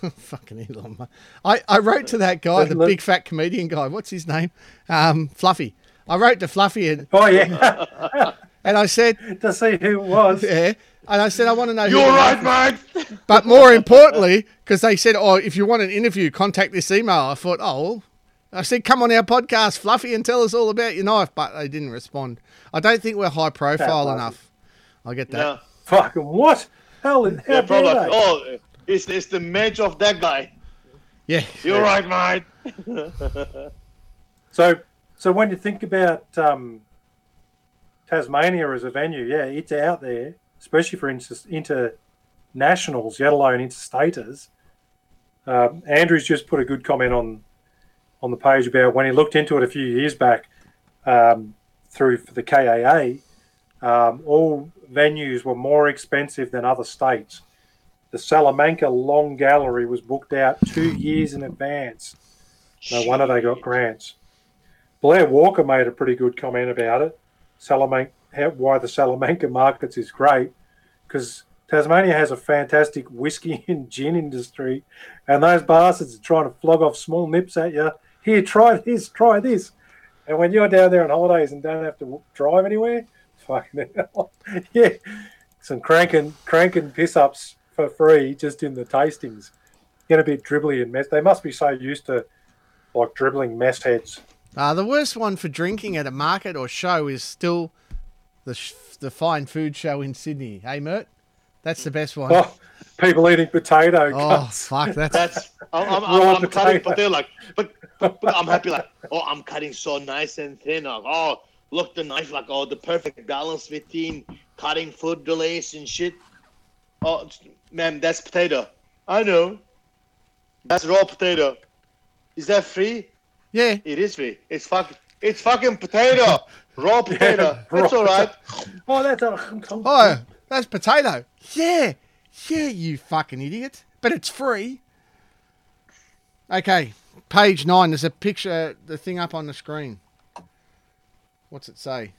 Fucking Elon Musk. I, I wrote to that guy, the big fat comedian guy. What's his name? Um, Fluffy. I wrote to Fluffy and, Oh, yeah. and I said, to see who it was. yeah. And I said, I want to know who You're the right, mate. But more importantly, because they said, "Oh, if you want an interview, contact this email." I thought, "Oh," I said, "Come on our podcast, Fluffy, and tell us all about your knife." But they didn't respond. I don't think we're high profile enough. I get that. No, Fucking what? Hell, how they're like, oh, it's it's the mate of that guy. Yeah, You're right, mate. So, so when you think about um, Tasmania as a venue, yeah, it's out there, especially for inter- internationals, let alone interstaters. Um, Andrew's just put a good comment on on the page about when he looked into it a few years back um, through for the KAA. Um, all venues were more expensive than other states. The Salamanca Long Gallery was booked out two years in advance. No wonder they got grants. Blair Walker made a pretty good comment about it. Salamanca, why the Salamanca markets is great because Tasmania has a fantastic whiskey and gin industry, and those bastards are trying to flog off small nips at you. Here, try this, try this. And when you're down there on holidays and don't have to drive anywhere, fucking hell. yeah, some cranking cranking piss ups for free just in the tastings. Get a bit dribbly and mess. They must be so used to like dribbling mess heads. Uh, the worst one for drinking at a market or show is still the sh- the fine food show in Sydney. Hey, Mert, that's the best one. Oh, people eating potato Oh, cuts. fuck, that's That's I'm, I'm, Raw I'm, I'm cutting potato. potato like, but, but but I'm happy like, oh, I'm cutting so nice and thin. Like, oh, look the knife like, oh, the perfect balance between cutting food delays and shit. Oh, man, that's potato. I know. That's raw potato. Is that free? yeah. It is free. It's fucking. It's fucking potato. Raw potato. raw That's all right. Oh, that's a. Oh, that's potato. Yeah, yeah, you fucking idiot. But it's free. Okay, page nine. There's a picture, the thing up on the screen. What's it say?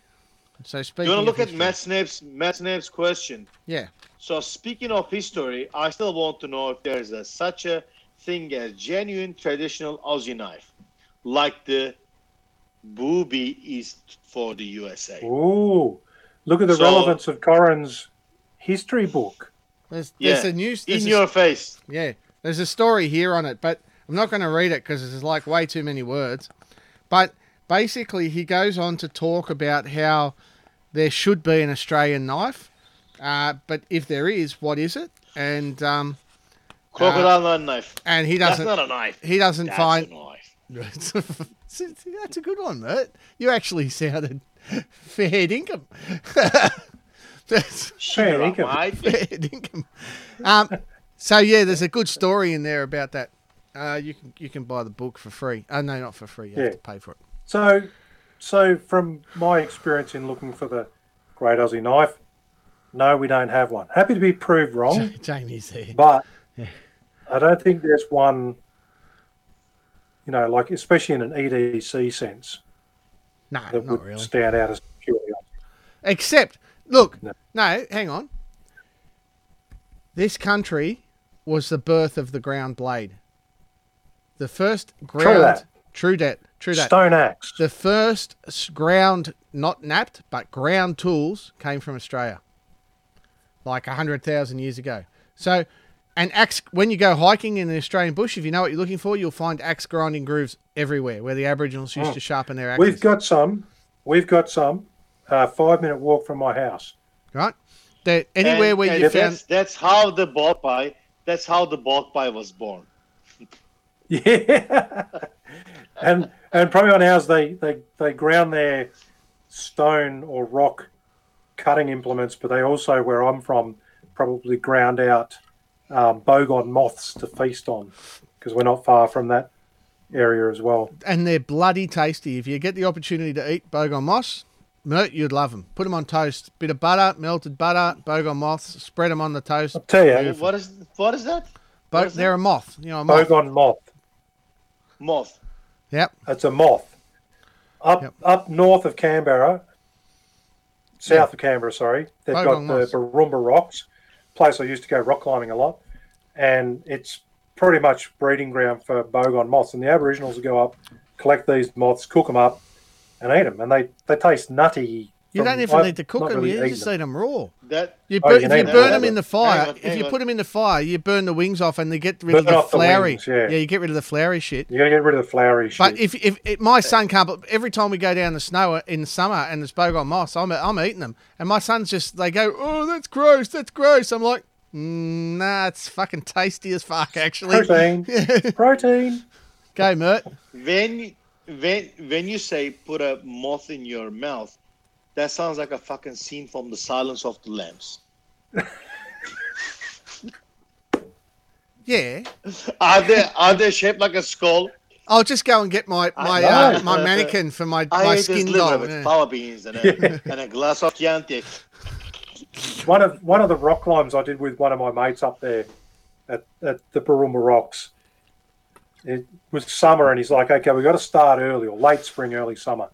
So speaking. You want to look of at Matt Snape's Matt Snape's question? Yeah. So speaking of history, I still want to know if there's a, such a thing as genuine traditional Aussie knife, like the Bowie is for the USA. Ooh, look at the So- relevance of Corin's history book. There's, Yeah, a news. In There's a, your face. yeah, there's a story here on it, but I'm not going to read it because it's like way too many words. But basically, he goes on to talk about how there should be an Australian knife, uh, but if there is, what is it? And um, Crocodile not a knife. and he doesn't That's not a knife. he doesn't That's find a knife. That's a good one, Mert. You actually sounded fair dinkum. That's Fair Shut up, income. fair dinkum. Um, so yeah, there's a good story in there about that. Uh, you can you can buy the book for free. Oh no, not for free. You Yeah. have to pay for it. So, so from my experience in looking for the Great Aussie Knife, no, we don't have one. Happy to be proved wrong, Jamie's there. but Yeah. I don't think there's one. You know, like especially in an EDC sense, No, that not would really. stand out as purely. Aussie. Except, look, No. no, hang on. This country was the birth of the ground blade. The first ground. That. True that. True that. Stone axe. The first ground, not knapped, but ground tools came from Australia, like a hundred thousand years ago. So, and axe. When you go hiking in the Australian bush, if you know what you're looking for, you'll find axe grinding grooves everywhere where the Aboriginals used Oh. to sharpen their axes. We've got some. We've got some. Uh, five minute walk from my house. right. That anywhere And- where and you that's, found. that's how the bulk pie. That's how the bulk pie was born. Yeah, and and probably on ours they they they ground their stone or rock cutting implements, but they also where I'm from probably ground out um, bogon moths to feast on because we're not far from that area as well. and they're bloody tasty. If you get the opportunity to eat bogon moss, Mert, you'd love them. Put them on toast, bit of butter, melted butter, bogon moths, spread them on the toast. I'll tell you, Beautiful. What is what is that? Bo- what is they're a moth, you know, a moth. bogon moth. Moth. Yep. It's a moth. Up Yep. up north of Canberra, south of Canberra, sorry, they've Bogon got the. Booroomba Rocks, place I used to go rock climbing a lot, and it's pretty much breeding ground for bogon moths. And the Aboriginals go up, collect these moths, cook them up, and eat them. And they, they taste nutty. You from- don't even I've need to cook them. really you just them. eat them raw. That You Oh, you if you burn that. them in the fire, Hang on, if you on. put them in the fire, you burn the wings off and they get rid of the off the flowery. wings, yeah. you get rid of the flowery shit. You got to get rid of the flowery shit. But if, if, if my son can't, but every time we go down the snow in the summer and there's bogon moss, I'm, I'm eating them. And my son's just, they go, oh, that's gross, that's gross. I'm like, mm, nah, it's fucking tasty as fuck, actually. protein, protein. go, Mert. when when when you say put a moth in your mouth, that sounds like a fucking scene from The Silence of the Lambs. Yeah. Are they are they shaped like a skull? I'll just go and get my my uh, my mannequin for my, I my ate this skin liver doll. with yeah. power beans and a, and a glass of Chianti. One of one of the rock climbs I did with one of my mates up there at, at the Booroomba Rocks. It was summer, and he's like, "Okay, we got to start early, or late spring, early summer,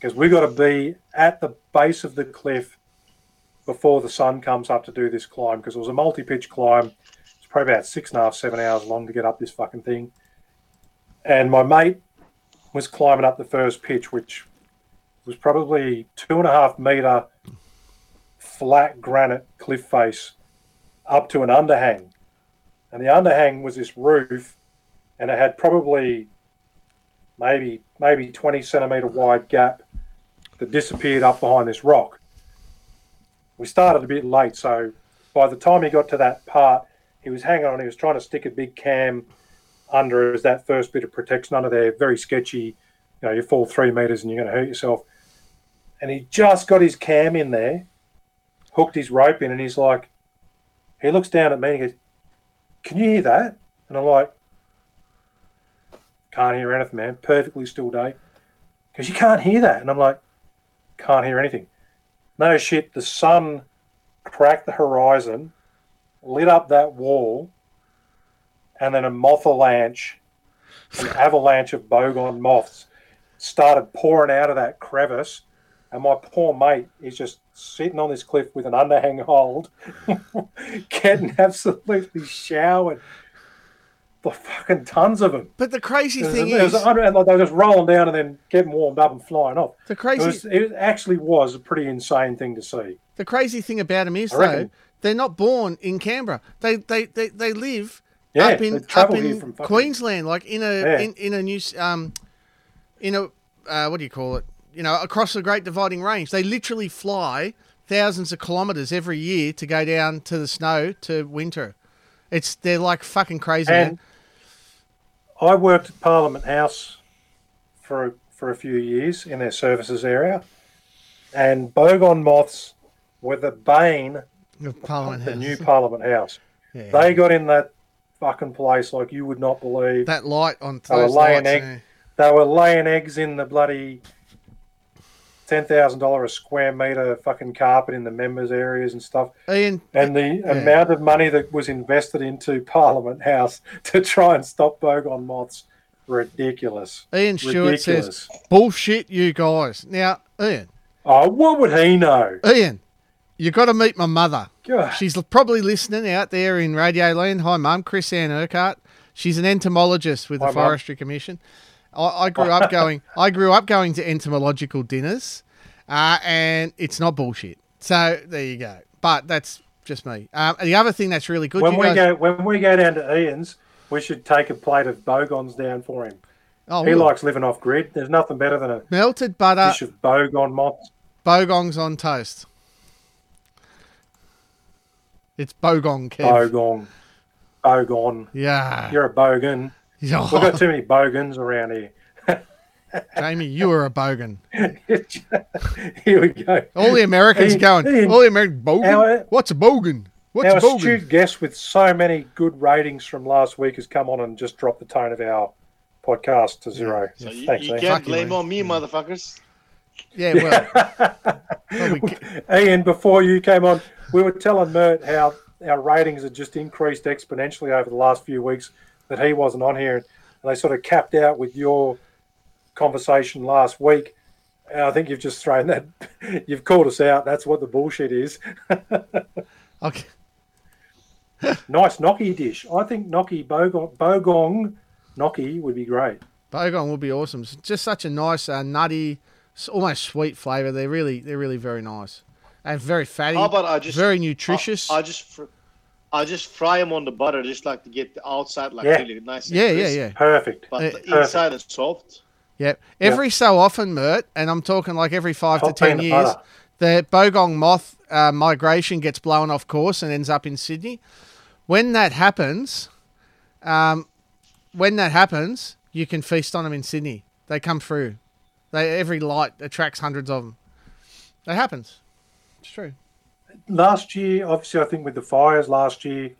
because we've got to be at the base of the cliff before the sun comes up to do this climb. Because it was a multi-pitch climb. It's probably about six and a half, seven hours long to get up this fucking thing. And my mate was climbing up the first pitch, which was probably two and a half meter flat granite cliff face up to an underhang. And the underhang was this roof, and it had probably maybe maybe 20 centimeter wide gap that disappeared up behind this rock. We started a bit late, so by the time he got to that part, he was hanging on. He was trying to stick a big cam under as that first bit of protection under there. Very sketchy. You know, you fall three meters and you're going to hurt yourself. And he just got his cam in there, hooked his rope in, and he's like, he looks down at me and he goes, Can you hear that? And I'm like, Can't hear anything, man. Perfectly still day. Because you can't hear that. And I'm like, Can't hear anything. No shit. The sun cracked the horizon, lit up that wall, and then a moth avalanche, an avalanche of bogon moths started pouring out of that crevice. And my poor mate is just sitting on this cliff with an underhang hold, getting absolutely showered. The fucking tons of them. But the crazy It was, thing it was is, under, and like they were just rolling down and then getting warmed up and flying off. the It, crazy was, it actually was a pretty insane thing to see. The crazy thing about them is though they're not born in Canberra. They they they, they live Yeah, up in up in fucking- Queensland, like in a Yeah. in, in a new um in a uh, what do you call it? You know, across the Great Dividing Range. They literally fly thousands of kilometres every year to go down to the snow to winter. It's they're like fucking crazy. And man. I worked at Parliament House for for a few years in their services area, and bogon moths were the bane Of Parliament the House. new Parliament House. Yeah. They got in that fucking place like you would not believe. that light on They were laying lights. egg- yeah. They were laying eggs in the bloody ten thousand dollar a square meter fucking carpet in the members areas and stuff. Ian, And the amount of money that was invested into Parliament House to try and stop bogon moths, ridiculous. Ian Stewart says, "Bullshit, you guys." Now, Ian, Oh, what would he know? Ian, you got to meet my mother. God. She's probably listening out there in Radio Land. Hi, Mum. Chris Ann Urquhart. She's an entomologist with the Hi, Mum. Forestry Commission. I, I grew up going. I grew up going to entomological dinners, uh, and it's not bullshit. So there you go. But that's just me. Um, the other thing that's really good. When we guys- go when we go down to Ian's, we should take a plate of bogons down for him. oh, He well, likes living off grid. There's nothing better than a melted butter, dish of bogon bogongs on toast. It's bogong, Kev. Bogon. Bogon. yeah. You're a bogan. Oh, We've got too many bogans around here. Jamie, you are a bogan. here we go. All the Americans Ian- going. Ian, all the Americans bogan. our- What's a bogan? What's Our a bogan? astute guest with so many good ratings from last week has come on and just dropped the tone of our podcast to zero. So you, Thanks, you Ian. can't blame man. on me, motherfuckers. Yeah, well, well, we, Ian, before you came on, we were telling Mert how our ratings had just increased exponentially over the last few weeks that he wasn't on here. And they sort of capped out with your conversation last week. And I think you've just thrown that, you've called us out. That's what the bullshit is. okay. Nice gnocchi dish. I think gnocchi, bogong, bogong gnocchi would be great. Bogong would be awesome. It's just such a nice, uh, nutty, almost sweet flavor. They're really, they're really very nice and very fatty. How about I just very nutritious. I, I just fr- I just fry them on the butter, just like to get the outside like Yeah. really nice. and yeah, yeah, crisp, yeah. Perfect. But Yeah. the inside is soft. Yep. Every so often, Mert, and I'm talking like every five Hot to ten years, butter. the bogong moth uh, migration gets blown off course and ends up in Sydney. When that happens, um, when that happens, you can feast on them in Sydney. They come through. They every light attracts hundreds of them. That happens. It's true. Last year, obviously, I think with the fires last year,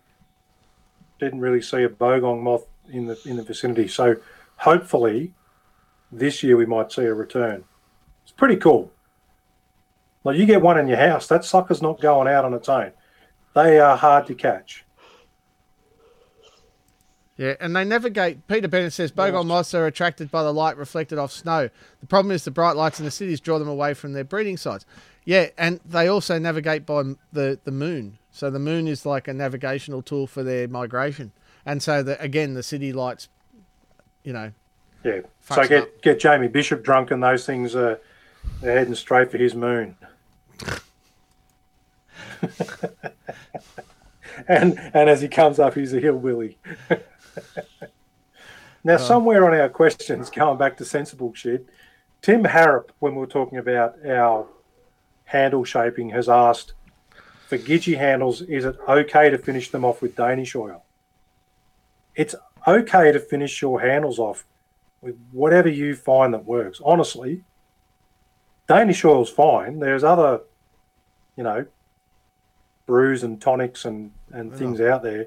didn't really see a bogong moth in the in the vicinity. So hopefully, this year we might see a return. It's pretty cool. Like you get one in your house, that sucker's not going out on its own. They are hard to catch. Yeah, and they navigate. Peter Bennett says bogong moths are attracted by the light reflected off snow. The problem is the bright lights in the cities draw them away from their breeding sites. Yeah, and they also navigate by the, the moon. So the moon is like a navigational tool for their migration. And so, the, again, the city lights, you know, Yeah. So get up. get Jamie Bishop drunk, and those things are they're heading straight for his moon. and and as he comes up, he's a hillbilly. now, oh. somewhere on our questions, going back to sensible shit, Tim Harrop, when we were talking about our handle shaping, has asked for Gidgee handles, is it okay to finish them off with Danish oil? It's okay to finish your handles off with whatever you find that works. Honestly, Danish oil's fine. There's other, you know, brews and tonics and, and things out there.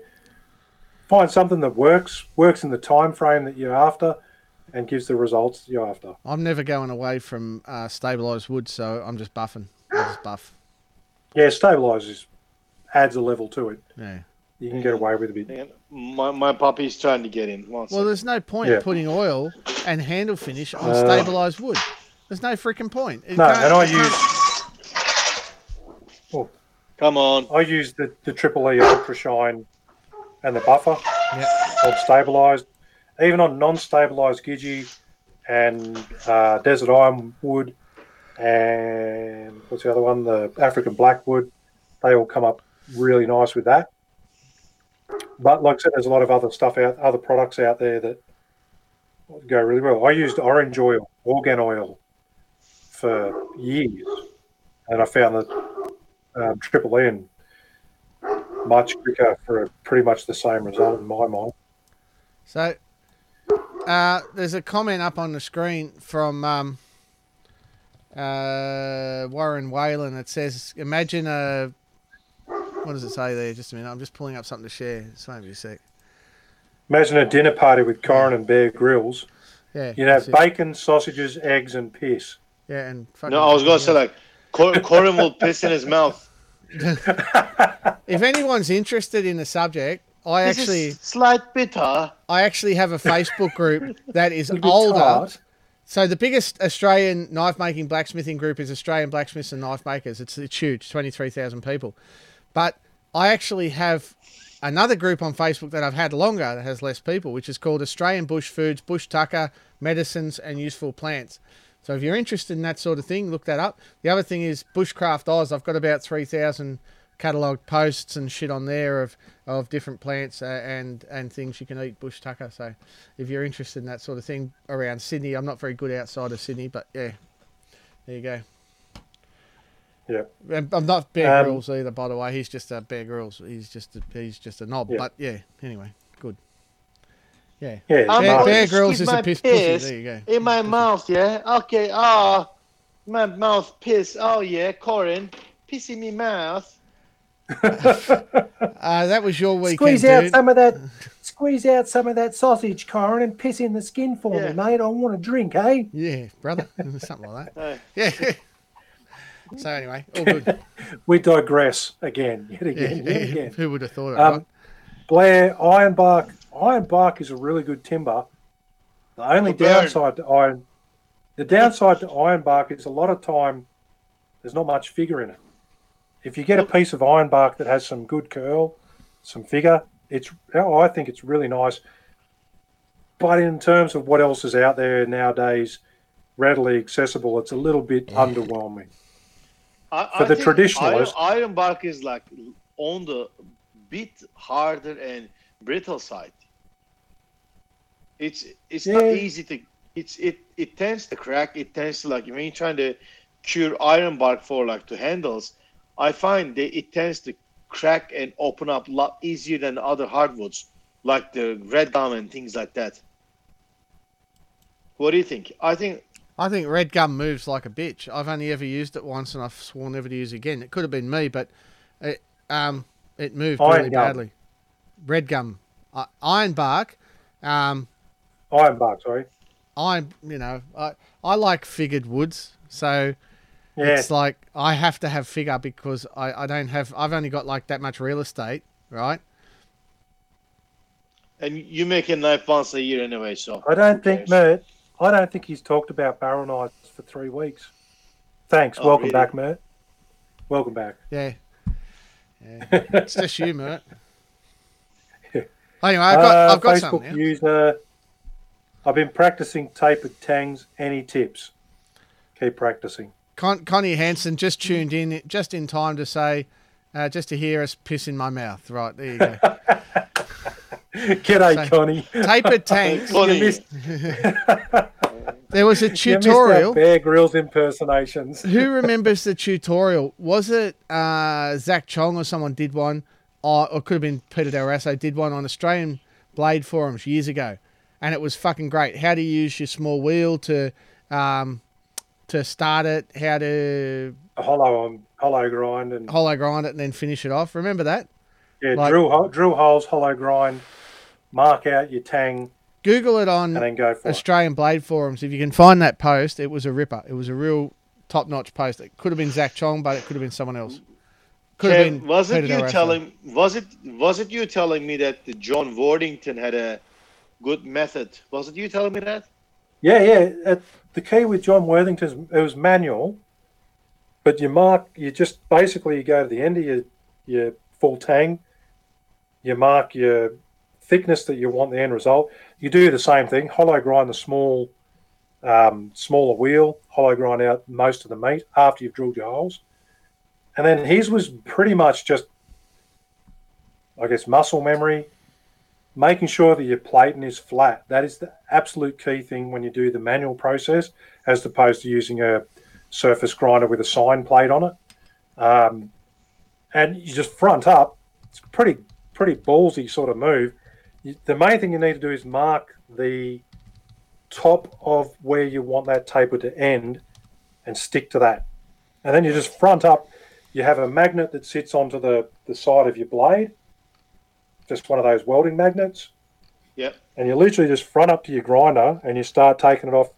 Find something that works, works in the time frame that you're after, and gives the results you're after. I'm never going away from uh, stabilized wood, so I'm just buffing. I buff. Yeah, stabilizes, adds a level to it. Yeah. You can get away with a bit. And my, my puppy's trying to get in. One Well, second. there's no point Yeah. putting oil and handle finish on Uh, stabilized wood. There's no freaking point. It No, and I it can't- use Come on. I use the, the triple E ultra shine and the buffer Yep. on stabilized. Even on non-stabilized Gidgee and uh, desert ironwood and what's the other one? The African blackwood. They all come up really nice with that. But like I said, there's a lot of other stuff out, other products out there that go really well. I used orange oil, organ oil, for years, and I found that um, Triple N much quicker for pretty much the same result in my mind. So uh, there's a comment up on the screen from um, uh, Warren Whalen. It says, "Imagine a what does it say there? Just a minute. I'm just pulling up something to share. Just maybe a sec. Imagine a dinner party with Corin and Bear Grylls. Yeah, You'd have that's it. bacon, sausages, eggs, and piss. yeah, and fucking, No, I was gonna say like Cor- Corin will piss in his mouth. if anyone's interested in the subject, I This actually is slight bitter. I actually have a Facebook group that is older. tart. So the biggest Australian knife making blacksmithing group is Australian Blacksmiths and Knife Makers. It's, it's huge, 23,000 people. But I actually have another group on Facebook that I've had longer that has less people, which is called Australian Bush Foods, Bush Tucker, Medicines and Useful Plants. So if you're interested in that sort of thing, look that up. The other thing is Bushcraft Oz. I've got about 3,000 catalogued posts and shit on there of of different plants and and things you can eat bush tucker. So if you're interested in that sort of thing around Sydney, I'm not very good outside of Sydney, but yeah, there you go. Yeah, I'm not Bear um, Grylls either, by the way. He's just a Bear Grylls. He's just a, he's just a knob. Yeah. But yeah, anyway, good. Yeah, yeah. Bear, Bear Grylls is a piss pussy. There you go. In my mouth, yeah. Okay. Ah, oh, my mouth piss. Oh yeah, Corin, pissing me mouth. Uh, that was your weekend, squeeze out dude. some of that. Squeeze out some of that sausage, Corin, and piss in the skin for Yeah. me, mate. I want a drink, eh? Yeah, brother. Something like that. Yeah. so anyway, all good. We digress again, yet Yeah, again, yet again. Who would have thought it? Um, right? Blair, ironbark. Ironbark is a really good timber. The only For downside to iron, the downside to ironbark is a lot of time there's not much figure in it. If you get a piece of ironbark that has some good curl, some figure, it's oh, I think it's really nice. But in terms of what else is out there nowadays, readily accessible, it's a little bit mm. underwhelming. I, For I the think traditionalist- iron, iron bark is like on the bit harder and brittle side. It's it's not easy to. It's it it tends to crack. It tends to like when you're trying to cure iron bark for like to handles. I find that it tends to crack and open up a lot easier than other hardwoods, like the red gum and things like that. What do you think? I think I think red gum moves like a bitch. I've only ever used it once, and I've sworn never to use it again. It could have been me, but it um it moved Iron really gum. badly. Red gum, uh, iron bark, um, Ironbark, sorry. iron. You know, I I like figured woods, so Yeah, it's like I have to have figure because I I don't have. I've only got like that much real estate, right? and you make a knife once a year anyway, so I don't think, cares? Mert. I don't think he's talked about barrel knives for three weeks. Thanks. Oh, Welcome really? back, Mert. Welcome back. Yeah, yeah. it's just you, Mert. Anyway, I've got Uh, I've got Facebook something. now. user. I've been practicing tapered tangs. Any tips? Keep practicing. Con- Connie Hansen just tuned in just in time to say, uh, just to hear us piss in my mouth. Right, there you go. G'day, So- Connie. Tapered tangs. Funny. You missed, There was a you missed our tutorial. Bear Grylls impersonations. Who remembers the tutorial? Was it uh, Zach Chong or someone did one? Or, or it could have been Peter Del Rasso did one on Australian Blade forums years ago, and it was fucking great. How to use your small wheel to um, to start it, how to hollow on hollow grind and hollow grind it, and then finish it off. Remember that? yeah, like- drill drill holes, hollow grind, mark out your tang, Google it on and then go for it. Australian Blade forums. If you can find that post, it was a ripper. It was a real top notch post. It could have been Zach Chong, but it could have been someone else. Could have Kev, been was it you telling was it was it you telling me that the John Worthington had a good method? Was it you telling me that? Yeah, yeah. The key with John Worthington's it was manual, but you mark. You just basically you go to the end of your your full tang. You mark your thickness that you want the end result. You do the same thing. Hollow grind the small, um, smaller wheel. Hollow grind out most of the meat after you've drilled your holes, and then his was pretty much just, I guess, muscle memory. Making sure that your platen is flat. That is the absolute key thing when you do the manual process, as opposed to using a surface grinder with a sine plate on it. Um, and you just front up. It's pretty pretty ballsy sort of move. You, the main thing you need to do is mark the top of where you want that taper to end and stick to that. And then you just front up. You have a magnet that sits onto the, the side of your blade, just one of those welding magnets. Yep. And you literally just front up to your grinder and you start taking it off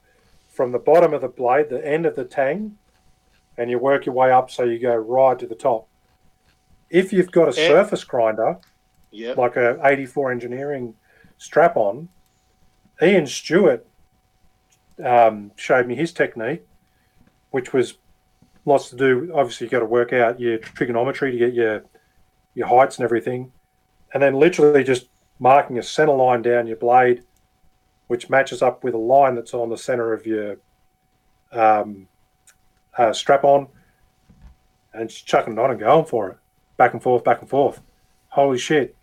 from the bottom of the blade, the end of the tang, and you work your way up so you go right to the top. If you've got a And- surface grinder, Yep. like a 84 engineering strap on, Ian Stewart um, showed me his technique, which was lots to do. Obviously, you've got to work out your trigonometry to get your your heights and everything, and then literally just marking a center line down your blade, which matches up with a line that's on the center of your um, uh, strap on, and just chucking it on and going for it, back and forth, back and forth. Holy shit!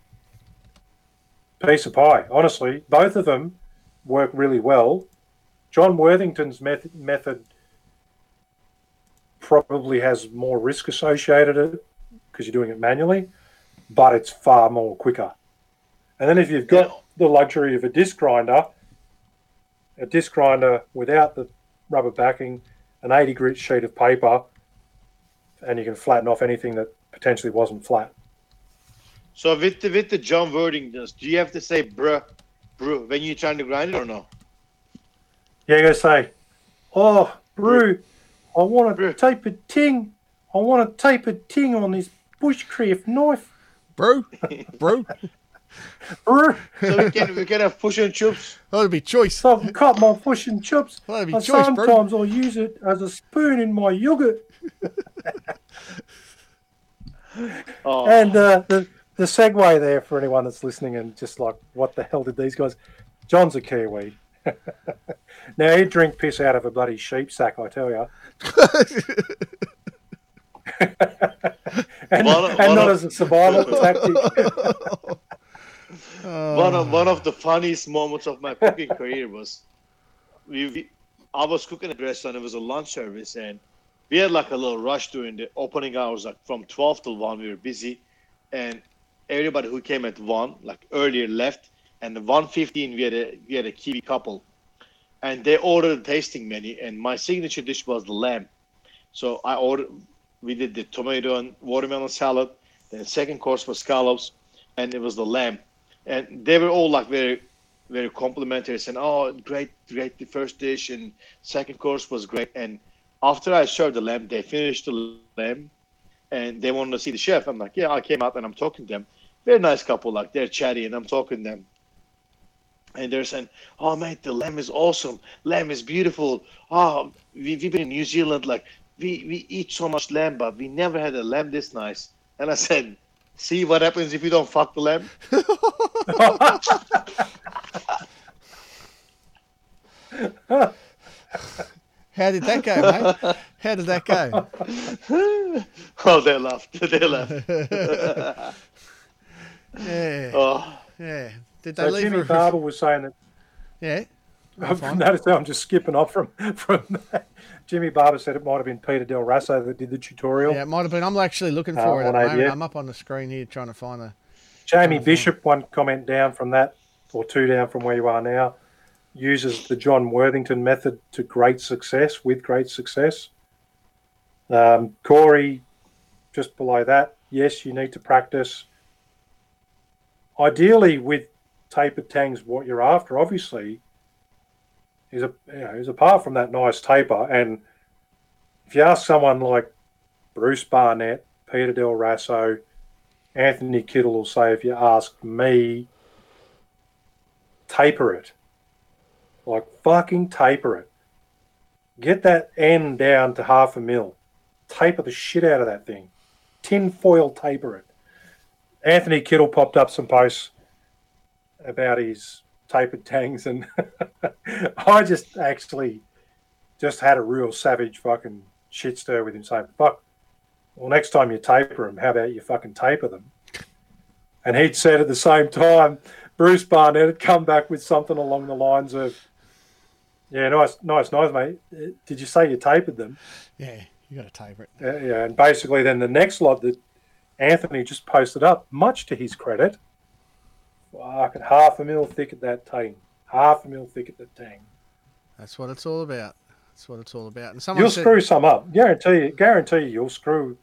Piece of pie. Honestly, both of them work really well. John Worthington's method, method probably has more risk associated it because you're doing it manually, but it's far more quicker. And then if you've got Yeah. the luxury of a disc grinder, a disc grinder without the rubber backing, an 80 grit sheet of paper, and you can flatten off anything that potentially wasn't flat. So with the with the John Worthington, do you have to say bruh, bruh when you're trying to grind it or no? Yeah, you gotta say, oh, brew, I want to tape a ting. I want to tape a ting on this bushcraft knife. Bro, bro, Brew, So we can we can have push and chops. that'd be choice. so I can cut my fish and chips. That'd be And choice, bro. sometimes I'll use it as a spoon in my yogurt. Oh, And uh, the the segue there for anyone that's listening and just like, what the hell did these guys? John's a Kiwi. now he'd drink piss out of a bloody sheep sack, I tell you. and One- and one not of- as a survival tactic. one of one of the funniest moments of my cooking career was we, we I was cooking at a restaurant. It was a lunch service, and we had like a little rush during the opening hours, like from twelve till one. We were busy, and everybody who came at one, like earlier, left. And at one fifteen, we had a we had a Kiwi couple, and they ordered a tasting menu, and my signature dish was the lamb. So I ordered. We did the tomato and watermelon salad. The second course was scallops, and it was the lamb. And they were all like very very complimentary. Saying oh great great the first dish and second course was great. And after i served the lamb they finished the lamb and they wanted to see the chef. I'm like yeah i came out and i'm talking to them. Very nice couple like they're chatty and i'm talking to them. And they're saying oh mate the lamb is awesome. Lamb is beautiful. Oh we, we've been in new zealand like we, we eat so much lamb but we never had a lamb this nice and i said see what happens if you don't fuck the lamb How did that go, mate? How did that go? oh, they laughed. They laughed. Yeah, Oh, yeah. Did they So leave Jimmy you? Barber was saying that. Yeah. I've fine. noticed that I'm just skipping off from from. that. Jimmy Barber said it might have been Peter Del Rasso that did the tutorial. Yeah, it might have been. I'm actually looking Uh, for it at moment. I'm up on the screen here trying to find the. Jamie Bishop, one comment down from that, or two down from where you are now, uses the John Worthington method to great success, with great success. Um, Corey, just below that, yes, you need to practice. Ideally, with tapered tangs, what you're after, obviously, is a you know is apart from that nice taper. And if you ask someone like Bruce Barnett, Peter Del Rasso, Anthony Kittle will say, if you ask me, taper it. Like fucking taper it. Get that end down to half a mil. Taper the shit out of that thing. Tin foil taper it. Anthony Kittle popped up some posts about his tapered tangs, and I just actually just had a real savage fucking shit stir with him saying, fuck, well, next time you taper them, how about you fucking taper them? And he'd said at the same time, Bruce Barnett had come back with something along the lines of, "Yeah, nice, nice, nice, mate. Did you say you tapered them?" Yeah, you got to taper it. Uh, yeah, and basically, then the next lot that Anthony just posted up, much to his credit, fucking half a mil thick at that tang, half a mil thick at that tang. That's what it's all about. That's what it's all about. And someone You'll said, screw some up, guarantee you. Guarantee you, you'll screw,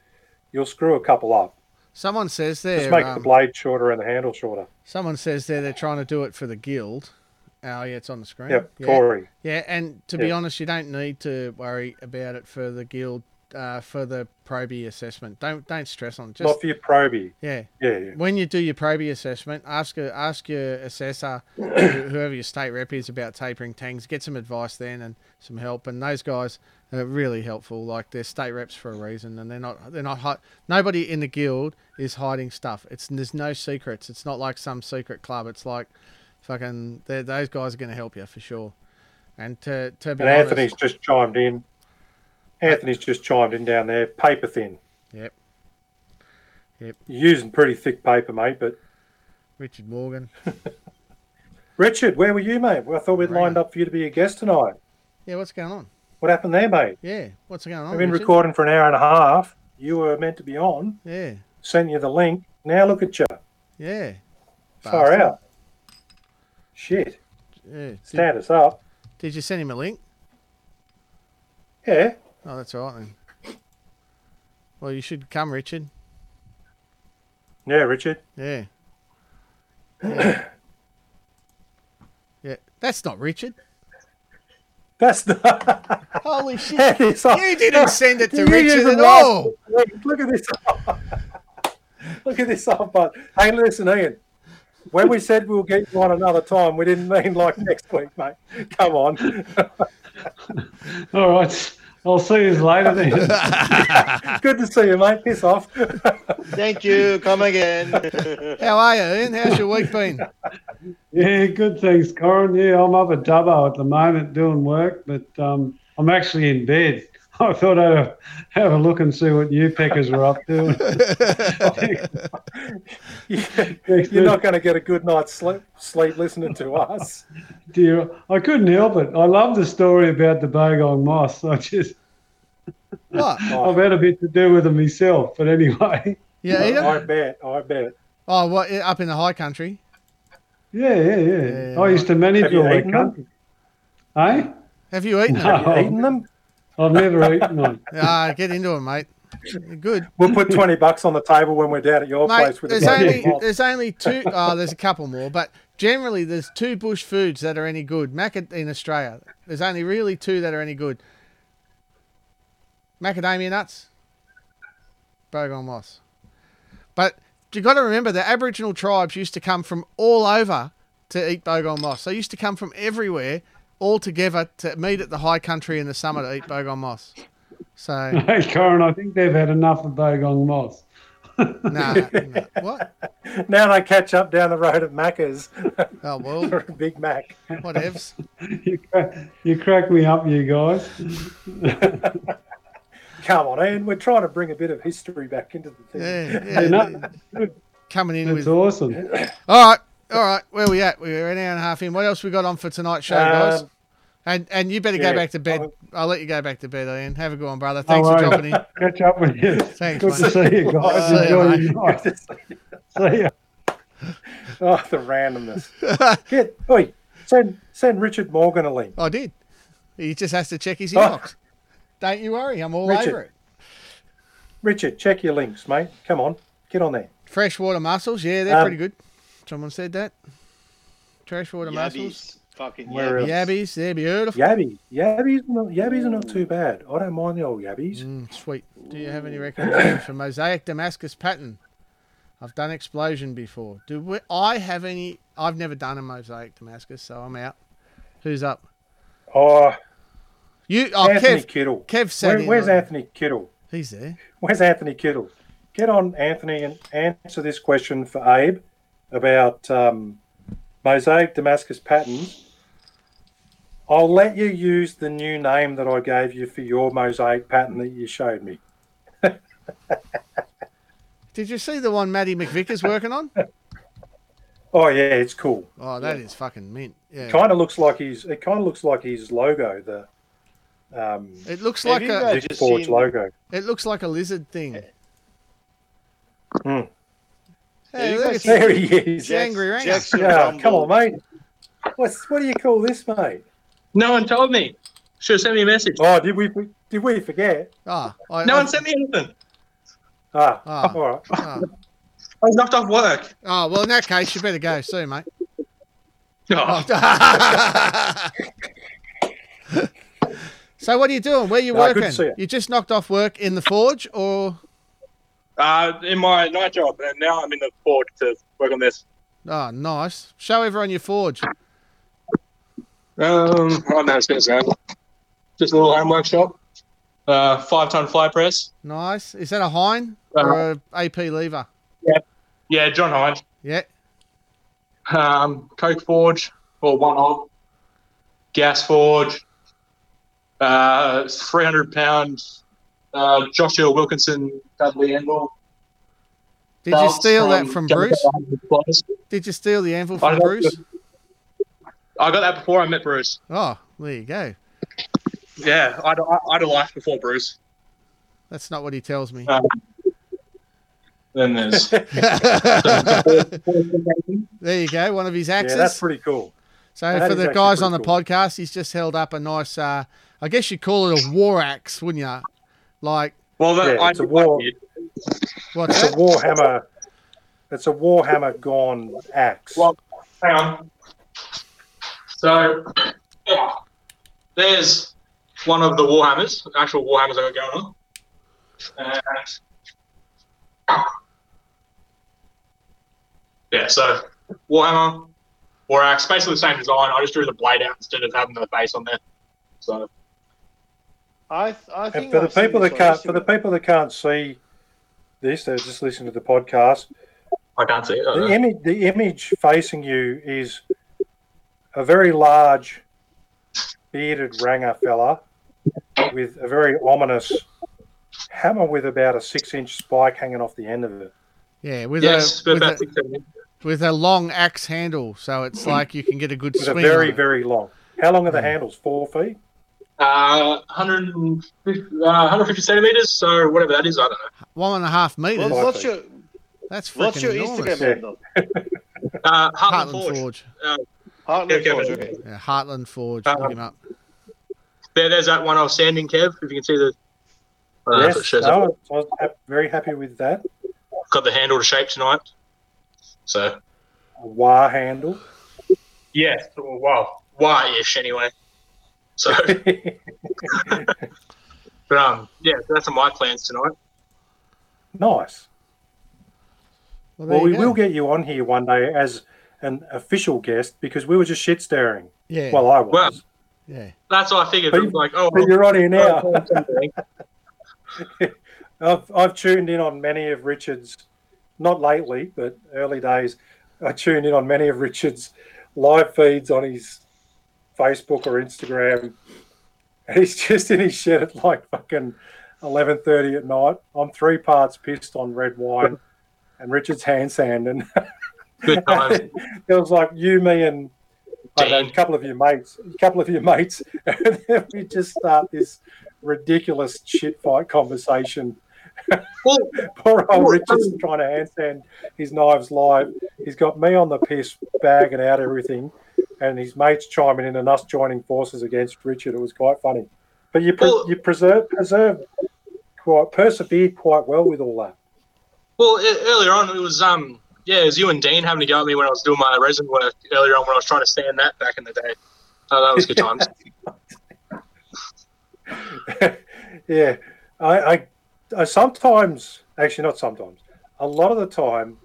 you'll screw a couple up. someone says there. Just make the um, blade shorter and the handle shorter. someone says there they're trying to do it for the guild. Oh yeah, it's on the screen. Yep, yeah. Corey. Yeah, and to be honest, you don't need to worry about it for the guild, uh, for the probie assessment. Don't don't stress on. Just Not for your probie. yeah. Yeah, yeah. When you do your probie assessment, ask a, ask your assessor, whoever your state rep is, about tapering tangs. Get some advice then and some help. And those guys are really helpful. Like they're state reps for a reason, and they're not they're not hi- nobody in the guild is hiding stuff. It's there's no secrets. It's not like some secret club. It's like fucking those guys are going to help you for sure. And to to be And honest, Anthony's just chimed in. Anthony's just chimed in down there. Paper thin. Yep. Yep. You're using pretty thick paper, mate. But Richard Morgan. Richard, where were you, mate? Well, I thought we'd lined up for you to be a guest tonight. Yeah, what's going on? What happened there, mate? Yeah, what's going on? We've been Richard? recording for an hour and a half. You were meant to be on. Yeah, Sent you the link. Now look at you. yeah. Far Bastard. out. Shit. Yeah. Did, Stand us up. did you send him a link? Yeah. Oh, that's all right then. Well, you should come, Richard. Yeah, Richard. Yeah. Yeah. yeah. That's not Richard. That's the. Holy shit. That is. You didn't send it to You Richard even at all. lost- Look, look at this. look at this oh, off, but hey, listen, Ian. When we said we'll get you on another time, we didn't mean like next week, mate. Come on. All right. I'll see you later then. Good to see you, mate. Piss off. Thank you. Come again. How are you, Ian? How's your week been? yeah, good thanks, Corin. Yeah, I'm up at Dubbo at the moment doing work, but um, I'm actually in bed. I thought I'd have a look and see what you peckers were up to. You're not going to get a good night's sleep, sleep listening to us. Dear, I couldn't help it. I love the story about the Bogong moths. I just, What? I've had a bit to do with it myself. But anyway, Yeah, eat 'em? I bet. I bet. Oh, what? Up in the high country? yeah, yeah, yeah. Yeah, I used to manage Have you all that eaten them? country. Hey, Have you eaten them? Have you eaten them? I've never eaten one. Ah, get into it, mate. Good. We'll put 20 bucks on the table when we're down at your Mate, place with there's a bloody only mob. there's only two. Oh, there's a couple more, but generally there's two bush foods that are any good. Maca in Australia, there's only really two that are any good. Macadamia nuts, bogong moths. But you got to remember the Aboriginal tribes used to come from all over to eat bogong moths. They used to come from everywhere, all together to meet at the high country in the summer to eat bogong moths. So Hey, Corin, I think they've had enough of Bogong moths. no, no. what? Now they catch up down the road at Macca's Oh well, for a Big Mac. whatevs. you, crack, you crack me up, you guys. Come on, Ian. We're trying to bring a bit of history back into the thing. Yeah, yeah. You know, Coming in it's with. awesome. All right, all right. Where we at? We're an hour and a half in. What else we got on for tonight's show, guys? Um, And and you better yeah, go back to bed. I'll- I'll let you go back to bed, Ian. Have a good one, brother. Thanks All for right. dropping in. Catch up with you. Thanks, Good to see you guys. See ya, Enjoy mate. your night. See ya. Oh, the randomness. Get, oi, send send Richard Morgan a link. I did. He just has to check his Oh. inbox. Don't you worry. I'm all Richard. over it. Richard, check your links, mate. Come on, get on there. Freshwater mussels. Yeah, they're Um, pretty good. Someone said that. Freshwater mussels. Yabbies. Fucking Where yabbies. Yabbies. They're beautiful. Yabbies, yabbies, are not, yabbies are not too bad. I don't mind the old yabbies. Mm, sweet. Do you have any recommendations for mosaic Damascus pattern? I've done explosion before. Do we, I have any? I've never done a mosaic Damascus, so I'm out. Who's up? Oh, You? Oh, Anthony Kev. Kittle. Kev sat Where, where's on- Anthony Kittle? He's there. Where's Anthony Kittle? Get on, Anthony, and answer this question for Abe about um, mosaic Damascus patterns. I'll let you use the new name that I gave you for your mosaic pattern that you showed me. Did you see the one Maddie McVicker's working on? Oh yeah, it's cool. Oh, that is fucking mint. Yeah. Kind of looks like his. It kind of looks like his logo. The um, It looks like a guys- the just Forge seen- logo. it looks like a lizard thing. Hmm. Hey, you look, guys it's, seen- There he is. Angry ranger. Jackson Yeah, Rumble. come on, mate. What's what do you call this, mate? No one told me. Should have sent me a message. Oh, did we did we forget? ah, I, No I- one sent me anything. Ah, Ah. all right. ah. I was knocked off work. Oh, well, in that case, you better go soon, mate. Oh, so, what are you doing? Where are you No, working? see you. You just knocked off work in the forge, or uh, in my night job, and now I'm in the forge to work on this. oh, nice. Show everyone your forge. Um, I don't know how to spell that. Just a little home workshop. Uh, five ton fly press. Nice. Is that a Hine Uh, or a AP lever? Yeah, Yeah, John Hines. Yeah. Um, Coke forge or one of. Gas forge. Uh, 300 pound uh, Joshua Wilkinson Dudley anvil. Did you Belts steal that from Bruce? Bruce? Did you steal the anvil I from don't- Bruce? I got that before I met Bruce. Oh, there you go. Yeah, I'd, I'd a life before Bruce. That's not what he tells me. Um, then there's there you go. One of his Yeah, axes. that's pretty cool. so that for the guys on the cool. podcast, he's just held up a nice. Uh, I guess you'd call it a war axe, wouldn't you? Like well, that, Yeah, I, it's a war. I what's It's a? Warhammer. It's a Warhammer gone axe. Well, hang on. So, yeah, there's one of the Warhammers, actual Warhammers I got going on. And, yeah, so Warhammer, War Axe, basically the same design. I just drew the blade out instead of having the face on there. So, I, th- I and for the I've seen people that can't, for the people that can't see this, they're just listening to the podcast. I can't see it. The know. image, the image facing you is a very large, bearded ranger fella with a very ominous hammer with about a six-inch spike hanging off the end of it. Yeah, with Yes, a with about a, with a long axe handle, so it's like you can get a good With a swing. very, on very long. How long are the handles? Four feet. Uh, 150, uh, 150 centimeters, so whatever that is, I don't know. one and a half meters. What- what's your That's what's freaking your enormous. Instagram handle? Uh, Heartland, Heartland Forge. Forge. Heartland Okay, Forge, okay. okay. Yeah, Heartland Forge. Uh, Look him up. There, there's that one I was sanding, Kev. If you can see the. I don't know if it yes, shows no, up. I was very happy with that. Got the handle to shape tonight. So A war handle. yeah, well, why-ish anyway. So, but um, yeah, that's my plans tonight. nice. Well, Well, we go. will get you on here one day as an official guest because we were just shit staring. Yeah. Well, I was. Well, yeah. That's what I figured. But like, oh, but you're on here now. now. I've, I've tuned in on many of Richard's, not lately, but early days. I tuned in on many of Richard's live feeds on his Facebook or Instagram. And he's just in his shed at like fucking 11.30 at night. I'm three parts pissed on red wine and Richard's hand sanding. Good times. it was like you, me, and I know, a couple of your mates, a couple of your mates, and then we just start this ridiculous shit fight conversation. Well, Poor old Richard's um, trying to handstand his knives live. He's got me on the piss, bagging out everything, and his mates chiming in and us joining forces against Richard. It was quite funny. But you pre- Well- you preserve preserved quite persevered quite well with all that. well, e- earlier on, it was um, yeah, it was you and Dean having to go at me when I was doing my resin work earlier on when I was trying to stand that back in the day. Oh, that was good times. yeah, I, I, I sometimes, actually not sometimes, a lot of the time,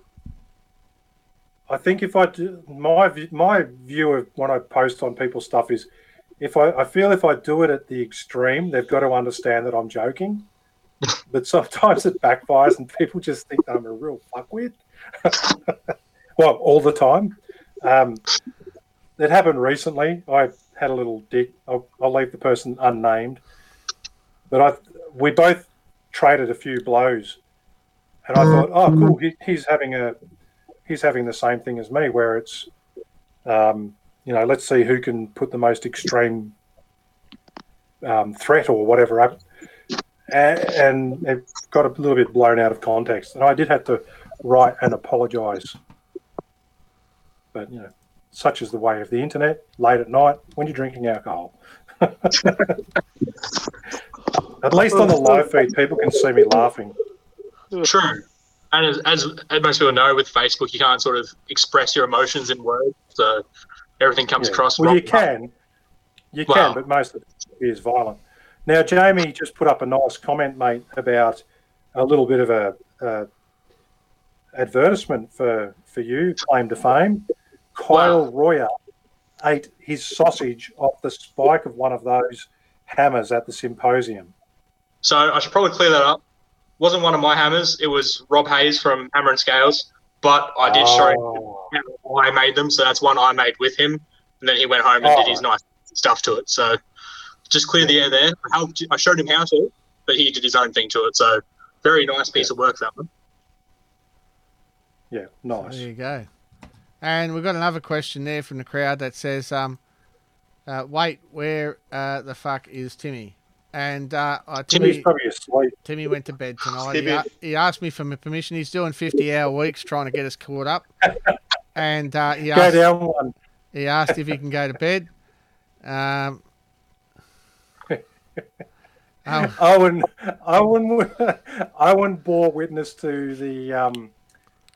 I think if I do my view- my view of when I post on people's stuff is, if I, I feel if I do it at the extreme, they've got to understand that I'm joking. but sometimes it backfires and people just think that I'm a real fuckwit. well, all the time. Um, it happened recently. I had a little dick. I'll, I'll leave the person unnamed, but I we both traded a few blows, and I thought, oh, cool, he, he's having a he's having the same thing as me, where it's, um, you know, let's see who can put the most extreme um, threat or whatever up, and, and it got a little bit blown out of context, and I did have to write and apologise. But you know, such is the way of the internet. Late at night when you're drinking alcohol. At least on the live feed, people can see me laughing. True. And as, as, as most people know, with Facebook, you can't sort of express your emotions in words, so everything comes Yeah. across. Well, you can, you Wow. can, but most of it is violent. Now, Jamie just put up a nice comment, mate, about a little bit of a, a advertisement for for you, claim to fame. Kyle Royer ate his sausage off the spike of one of those hammers at the symposium. So I should probably clear that up. Wasn't one of my hammers. It was Rob Hayes from Hammer and Scales. But I did show him Oh, how I made them, so that's one I made with him. And then he went home and Oh. did his nice stuff to it. So just clear the air there. I, helped, I showed him how to, but he did his own thing to it. So very nice piece of work that one. yeah, nice. There you go. And we've got another question there from the crowd that says, um, uh, "Wait, where uh, the fuck is Timmy?" And uh, uh, Timmy's Timmy, probably asleep. Timmy went to bed tonight. He, he asked me for my permission. He's doing fifty-hour weeks trying to get us caught up, and uh, he Go asked, down one. he asked if he can go to bed. Um, oh, Owen, Owen, Owen bore witness to the um,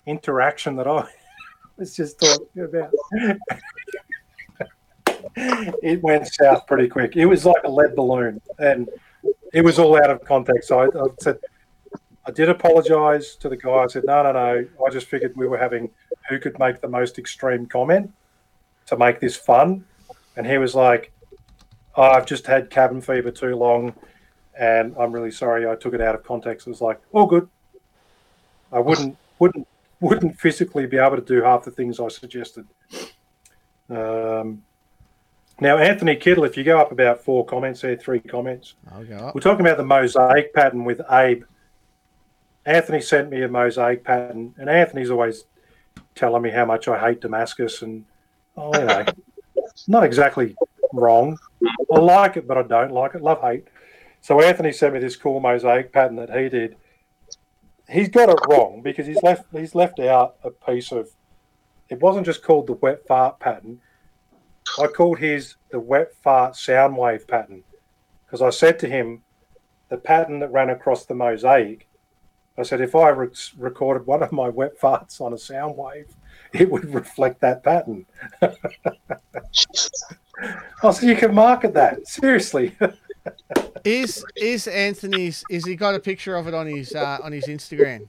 interaction that I was just talking about. It went south pretty quick. It was like a lead balloon, and it was all out of context. So I, I said, I did apologise to the guy. I said, no, no, no. I just figured we were having who could make the most extreme comment to make this fun, and he was like, oh, I've just had cabin fever too long and I'm really sorry I took it out of context. It was like, all good. I wouldn't wouldn't wouldn't physically be able to do half the things I suggested. Um, now, Anthony Kittle, if you go up about four comments there, three comments, I'll go up. we're talking about the mosaic pattern with Abe. Anthony sent me a mosaic pattern, and Anthony's always telling me how much I hate Damascus, and oh, you know, not exactly wrong. I like it, but I don't like it. Love hate. So Anthony sent me this cool mosaic pattern that he did. He's got it wrong because he's left he's left out a piece of. It wasn't just called the wet fart pattern. I called his the wet fart sound wave pattern because I said to him, the pattern that ran across the mosaic. I said if I re- recorded one of my wet farts on a sound wave, it would reflect that pattern. I said you can market that seriously. Is is Anthony's? Is he got a picture of it on his uh, on his Instagram?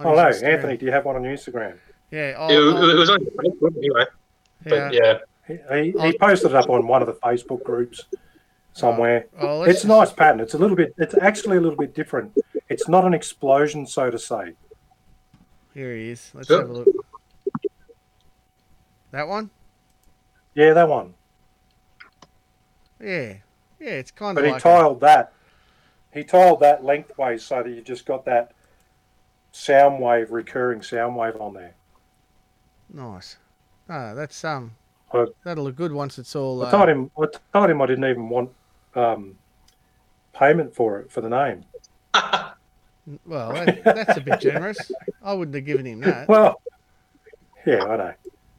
On Oh no, Instagram. Anthony, do you have one on your Instagram? Yeah. It, I'll- was- I'll- it was on Facebook anyway. yeah. But yeah. He, he, he posted it up on one of the Facebook groups somewhere. Oh, well, let's It's a nice pattern. It's a little bit. It's actually a little bit different. It's not an explosion, so to say. Here he is. Let's Yep. have a look. That one? Yeah, that one. Yeah. Yeah, it's kind But of he like. a- tiled that. He tiled that lengthways so that you just got that sound wave, recurring sound wave on there. Nice. Ah, that's um. Uh, That'll look good once it's all. I Uh, told him. I told him I didn't even want um, payment for it for the name. well, that, that's a bit generous. I wouldn't have given him that. Well, yeah, I know.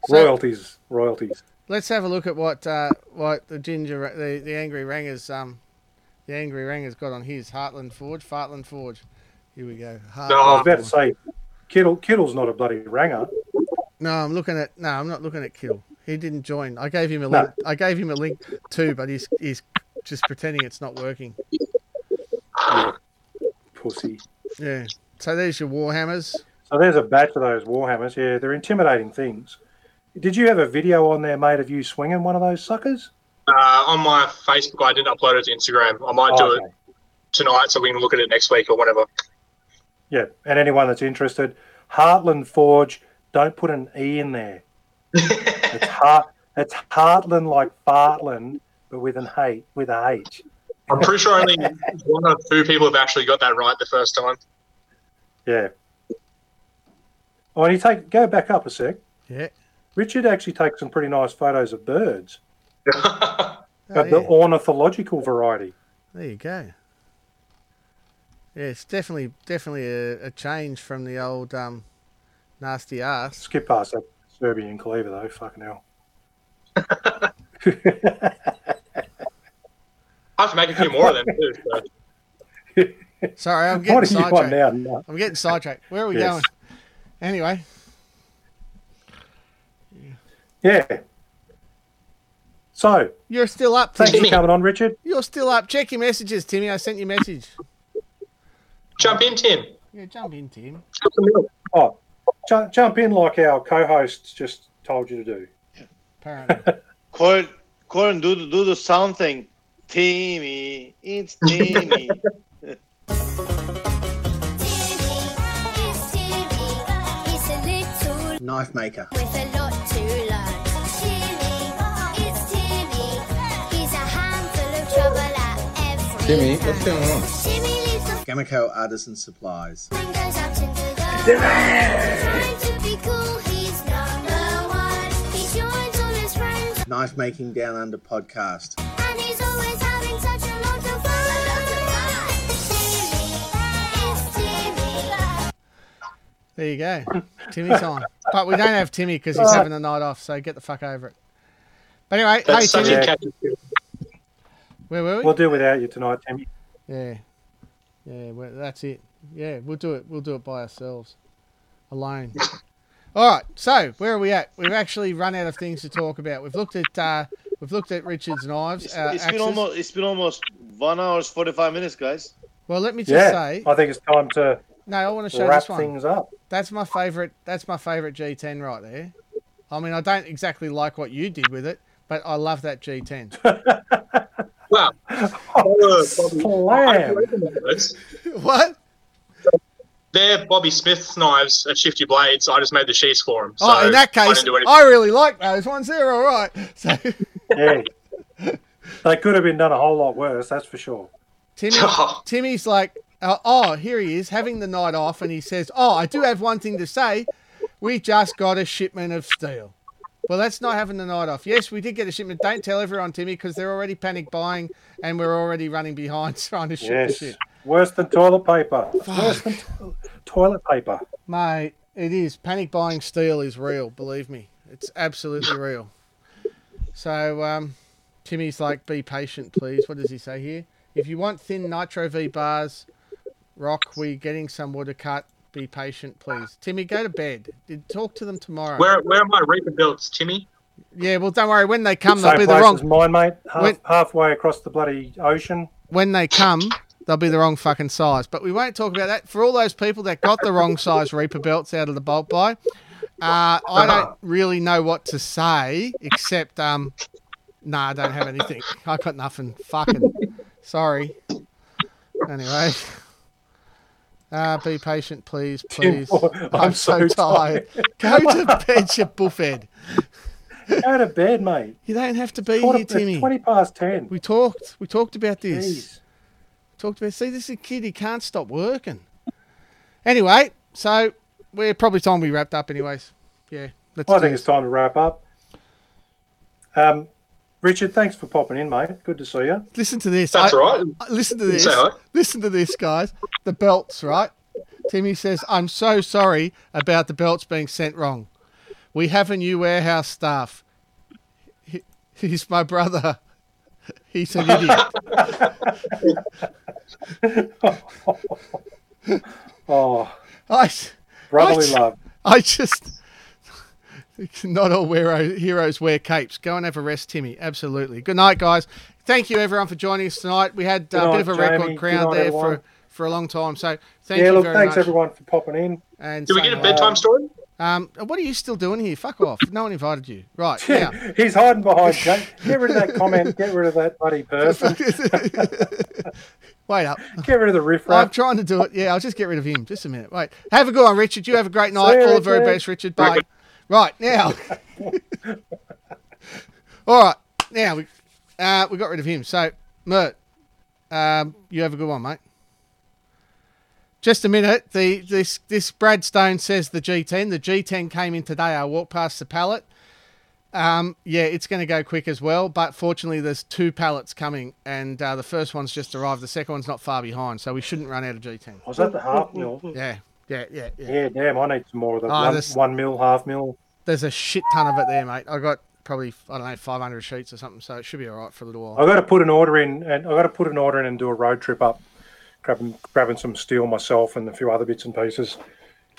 So- royalties, royalties. Let's have a look at what uh, what the ginger the, the angry rangers um the angry rangers got on his Heartland Forge, Fartland Forge. Here we go. No, I was about to say, Kittle. Kittle's not a bloody ranger. No, I'm looking at no, I'm not looking at Kill. He didn't join. I gave him a No. link. I gave him a link too, but he's he's just pretending it's not working. Pussy. Yeah. So there's your Warhammers. So there's a batch of those warhammers. Yeah, they're intimidating things. Did you have a video on there, mate, of you swinging one of those suckers? Uh, on my Facebook, I didn't upload it to Instagram. I might do Oh, it tonight so we can look at it next week or whatever. Yeah, and anyone that's interested, Heartland Forge. Don't put an e in there. It's heart. It's Heartland like Fartland, but with an H. With a H. I'm pretty sure only one or two people have actually got that right the first time. Yeah. Oh, and he take go back up a sec. Yeah. Richard actually takes some pretty nice photos of birds, Oh, of yeah. the ornithological variety. There you go. Yeah, it's definitely definitely a, a change from the old um, nasty ass. Skip past that Serbian cleaver though. Fucking hell. I have to make a few more of them too. So. Sorry, I'm what getting are you on sidetracked. now? I'm getting sidetracked. Where are we Yes. going? Anyway, Yeah. So, you're still up, thanks Timmy. for coming on, Richard. You're still up. Check your messages, Timmy. I sent you a message. Jump in, Tim. Yeah, jump in, Tim. Jump in the middle. Oh, jump, jump in like our co-hosts just told you to do. Apparently. Corin, Corin, do the do the sound thing. Timmy, it's Timmy. It's a little Knife maker. with a lot to learn. Timmy, it's Timmy. He's a handful of trouble at every Timmy, turn. what's going on? Timmy leaves the Gamaco Artisan Supplies. And goes out into the Trying to be cool, he's number one. He joins all his friends Knife Making Down Under podcast. and he's always having such a lot of fun. Timmy, it's Timmy. There you go. Timmy time. But we don't have Timmy because he's having the night off, so get the fuck over it. But anyway, That's hey, such Timmy. a Yeah. Where were we? We'll do without you tonight, Timmy. Yeah, yeah, well, that's it. Yeah, we'll do it. We'll do it by ourselves, alone. All right. So where are we at? We've actually run out of things to talk about. We've looked at uh, we've looked at Richard's knives. It's, uh, it's been almost it's been almost one hours forty five minutes, guys. Well, let me just Yeah, say. I think it's time to No, I want to show wrap this one. things up. That's my favorite. That's my favorite G10 right there. I mean, I don't exactly like what you did with it, but I love that G10. Wow. Oh, Slam. what? They're Bobby Smith's knives at Shifty Blades. I just made the sheaths for them. So oh, in that case, didn't do anything. I really like those ones. They're all right. So, Yeah. they could have been done a whole lot worse, that's for sure. Timmy, Timmy's like, uh, oh, here he is having the night off, and he says, oh, I do have one thing to say. We just got a shipment of steel. Well, that's not having the night off. Yes, we did get a shipment. Don't tell everyone, Timmy, because they're already panic buying, and we're already running behind trying to ship Yes. the shit. Worse than toilet paper. Worse than to- toilet paper. Mate, it is. Panic buying steel is real, believe me. It's absolutely real. So, um, Timmy's like, be patient, please. What does he say here? If you want thin Nitro V bars, rock, we're getting some water cut. Be patient, please. Timmy, go to bed. Talk to them tomorrow. Where, where are my Reaper belts, Timmy? Yeah, well, don't worry. When they come, they'll Same be the place wrong. as mine, mate. Half, When- halfway across the bloody ocean. When they come, they'll be the wrong fucking size. But we won't talk about that. For all those people that got the wrong size Reaper belts out of the bolt buy, uh, I don't really know what to say except, um, nah, I don't have anything. I got nothing. Fucking sorry. Anyway. Uh, be patient, please, please. I'm I'm, so, so tired. Go to bed, you buffhead. Go to bed, mate. You don't have to be here, Timmy. 20 past 10. We talked. We talked about this. Jeez. Talked about. See, this is a kid. He can't stop working. Anyway, so we're probably time we wrapped up. Anyways, yeah. Let's I think this. it's time to wrap up. Um, Richard, thanks for popping in, mate. Good to see you. Listen to this. That's I- right. I- Listen to this. say hi. Listen to this, guys. The belts, right? Timmy says, "I'm so sorry about the belts being sent wrong. We have a new warehouse staff. He, he's my brother. He's an idiot." Oh, I, brotherly What? love. I just. Not all wear, heroes wear capes. Go and have a rest, Timmy. Absolutely. Good night, guys. Thank you, everyone, for joining us tonight. We had uh, a bit of a night, record crowd night, there everyone. for, for a long time. So thank yeah, you look, very thanks much. everyone for popping in. And Did we get a hello. bedtime story? Um, what are you still doing here? Fuck off. No one invited you. Right. Now. He's hiding behind Jake. Get rid of that comment. Get rid of that bloody person. Wait up. Get rid of the riff I'm trying to do it. Yeah, I'll just get rid of him. Just a minute. Wait. Have a good one, Richard. You have a great night. you, All the very best, Richard. Bye. Right now. All right. Now we uh, we got rid of him. So, Mert, um, you have a good one, mate. Just a minute. The this this Brad Stone says the G10. The G10 came in today. I walked past the pallet. Um, yeah, it's going to go quick as well. But fortunately, there's two pallets coming, and uh, the first one's just arrived. The second one's not far behind, so we shouldn't run out of G10. Was that the half mil? Yeah, yeah, yeah, yeah. Yeah, damn, I need some more of the Oh, one, one mil, half mil. There's a shit ton of it there, mate. I got probably I don't know 500 sheets or something, so it should be all right for a little while. I got to put an order in, and I got to put an order in and do a road trip up, grabbing grabbing some steel myself and a few other bits and pieces.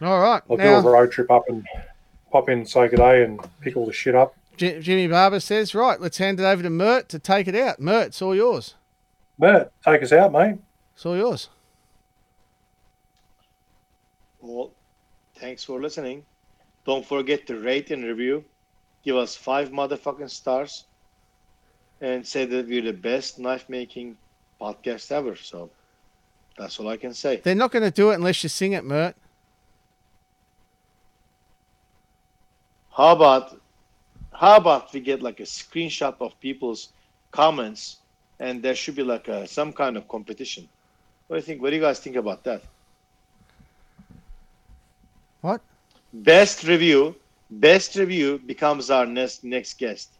All right, I'll do a road trip up and pop in, say good day, and pick all the shit up. J- Jimmy Barber says, right, let's hand it over to Mert to take it out. Mert, it's all yours. Mert, take us out, mate. It's all yours. Well, thanks for listening. Don't forget to rate and review. Give us five motherfucking stars. And say that we're the best knife making podcast ever. So that's all I can say. They're not going to do it unless you sing it, Mert. How about how about we get like a screenshot of people's comments and there should be like a some kind of competition. What do you think? What do you guys think about that? What? Best review, best review becomes our next next guest.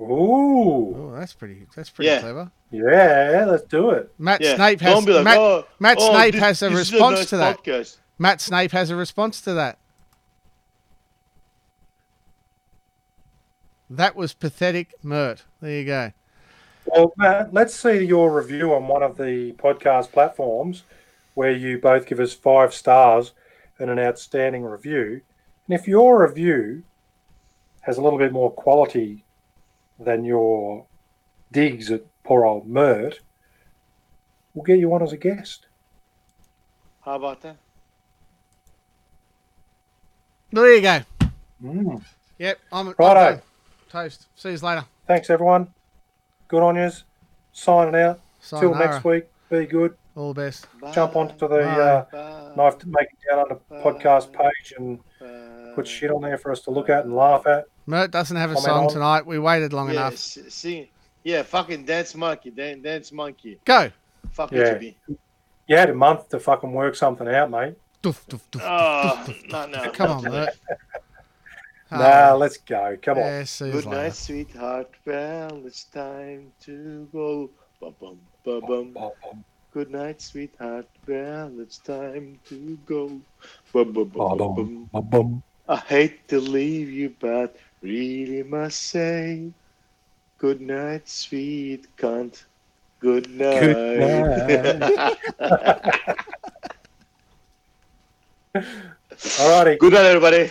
Ooh, Oh, that's pretty. That's pretty Yeah. clever. yeah, let's do it. Matt Yeah. Snape has like, Matt, oh, Matt oh, Snape this- has a this is response nice to that. podcast. Matt Snape has a response to that. That was pathetic, Mert. There you go. Well, Matt, let's see your review on one of the podcast platforms where you both give us five stars and an outstanding review. And if your review has a little bit more quality than your digs at poor old Mert, we'll get you on as a guest. How about that? There you go. Mm. Yep, I'm, I'm Righto. Toast. See you later. Thanks, everyone. Good on yous. Signing out. Till next week. Be good. All the best. Jump onto the uh, Bye. knife to make it down on the podcast page and Bye. put shit on there for us to look at and laugh at. Mert doesn't have a Comment song on. tonight. We waited long Yeah, enough. s- sing. Yeah, fucking dance monkey, dance, dance monkey. Go. Fuck Yeah. it, You had a month to fucking work something out, mate. Doof, doof, doof. Oh, no, no. Come on, Mert. Nah, ah. let's go. Come on. Yeah, see Good later. night, sweetheart. Well, it's time to go. Bum, bum, bum, bum. Good night, sweetheart. Well, it's time to go. Bum, bum, bum, bum, bum. Bum. I hate to leave you, but really must say, good night, sweet cunt. Good night. Good Alrighty. good night, everybody.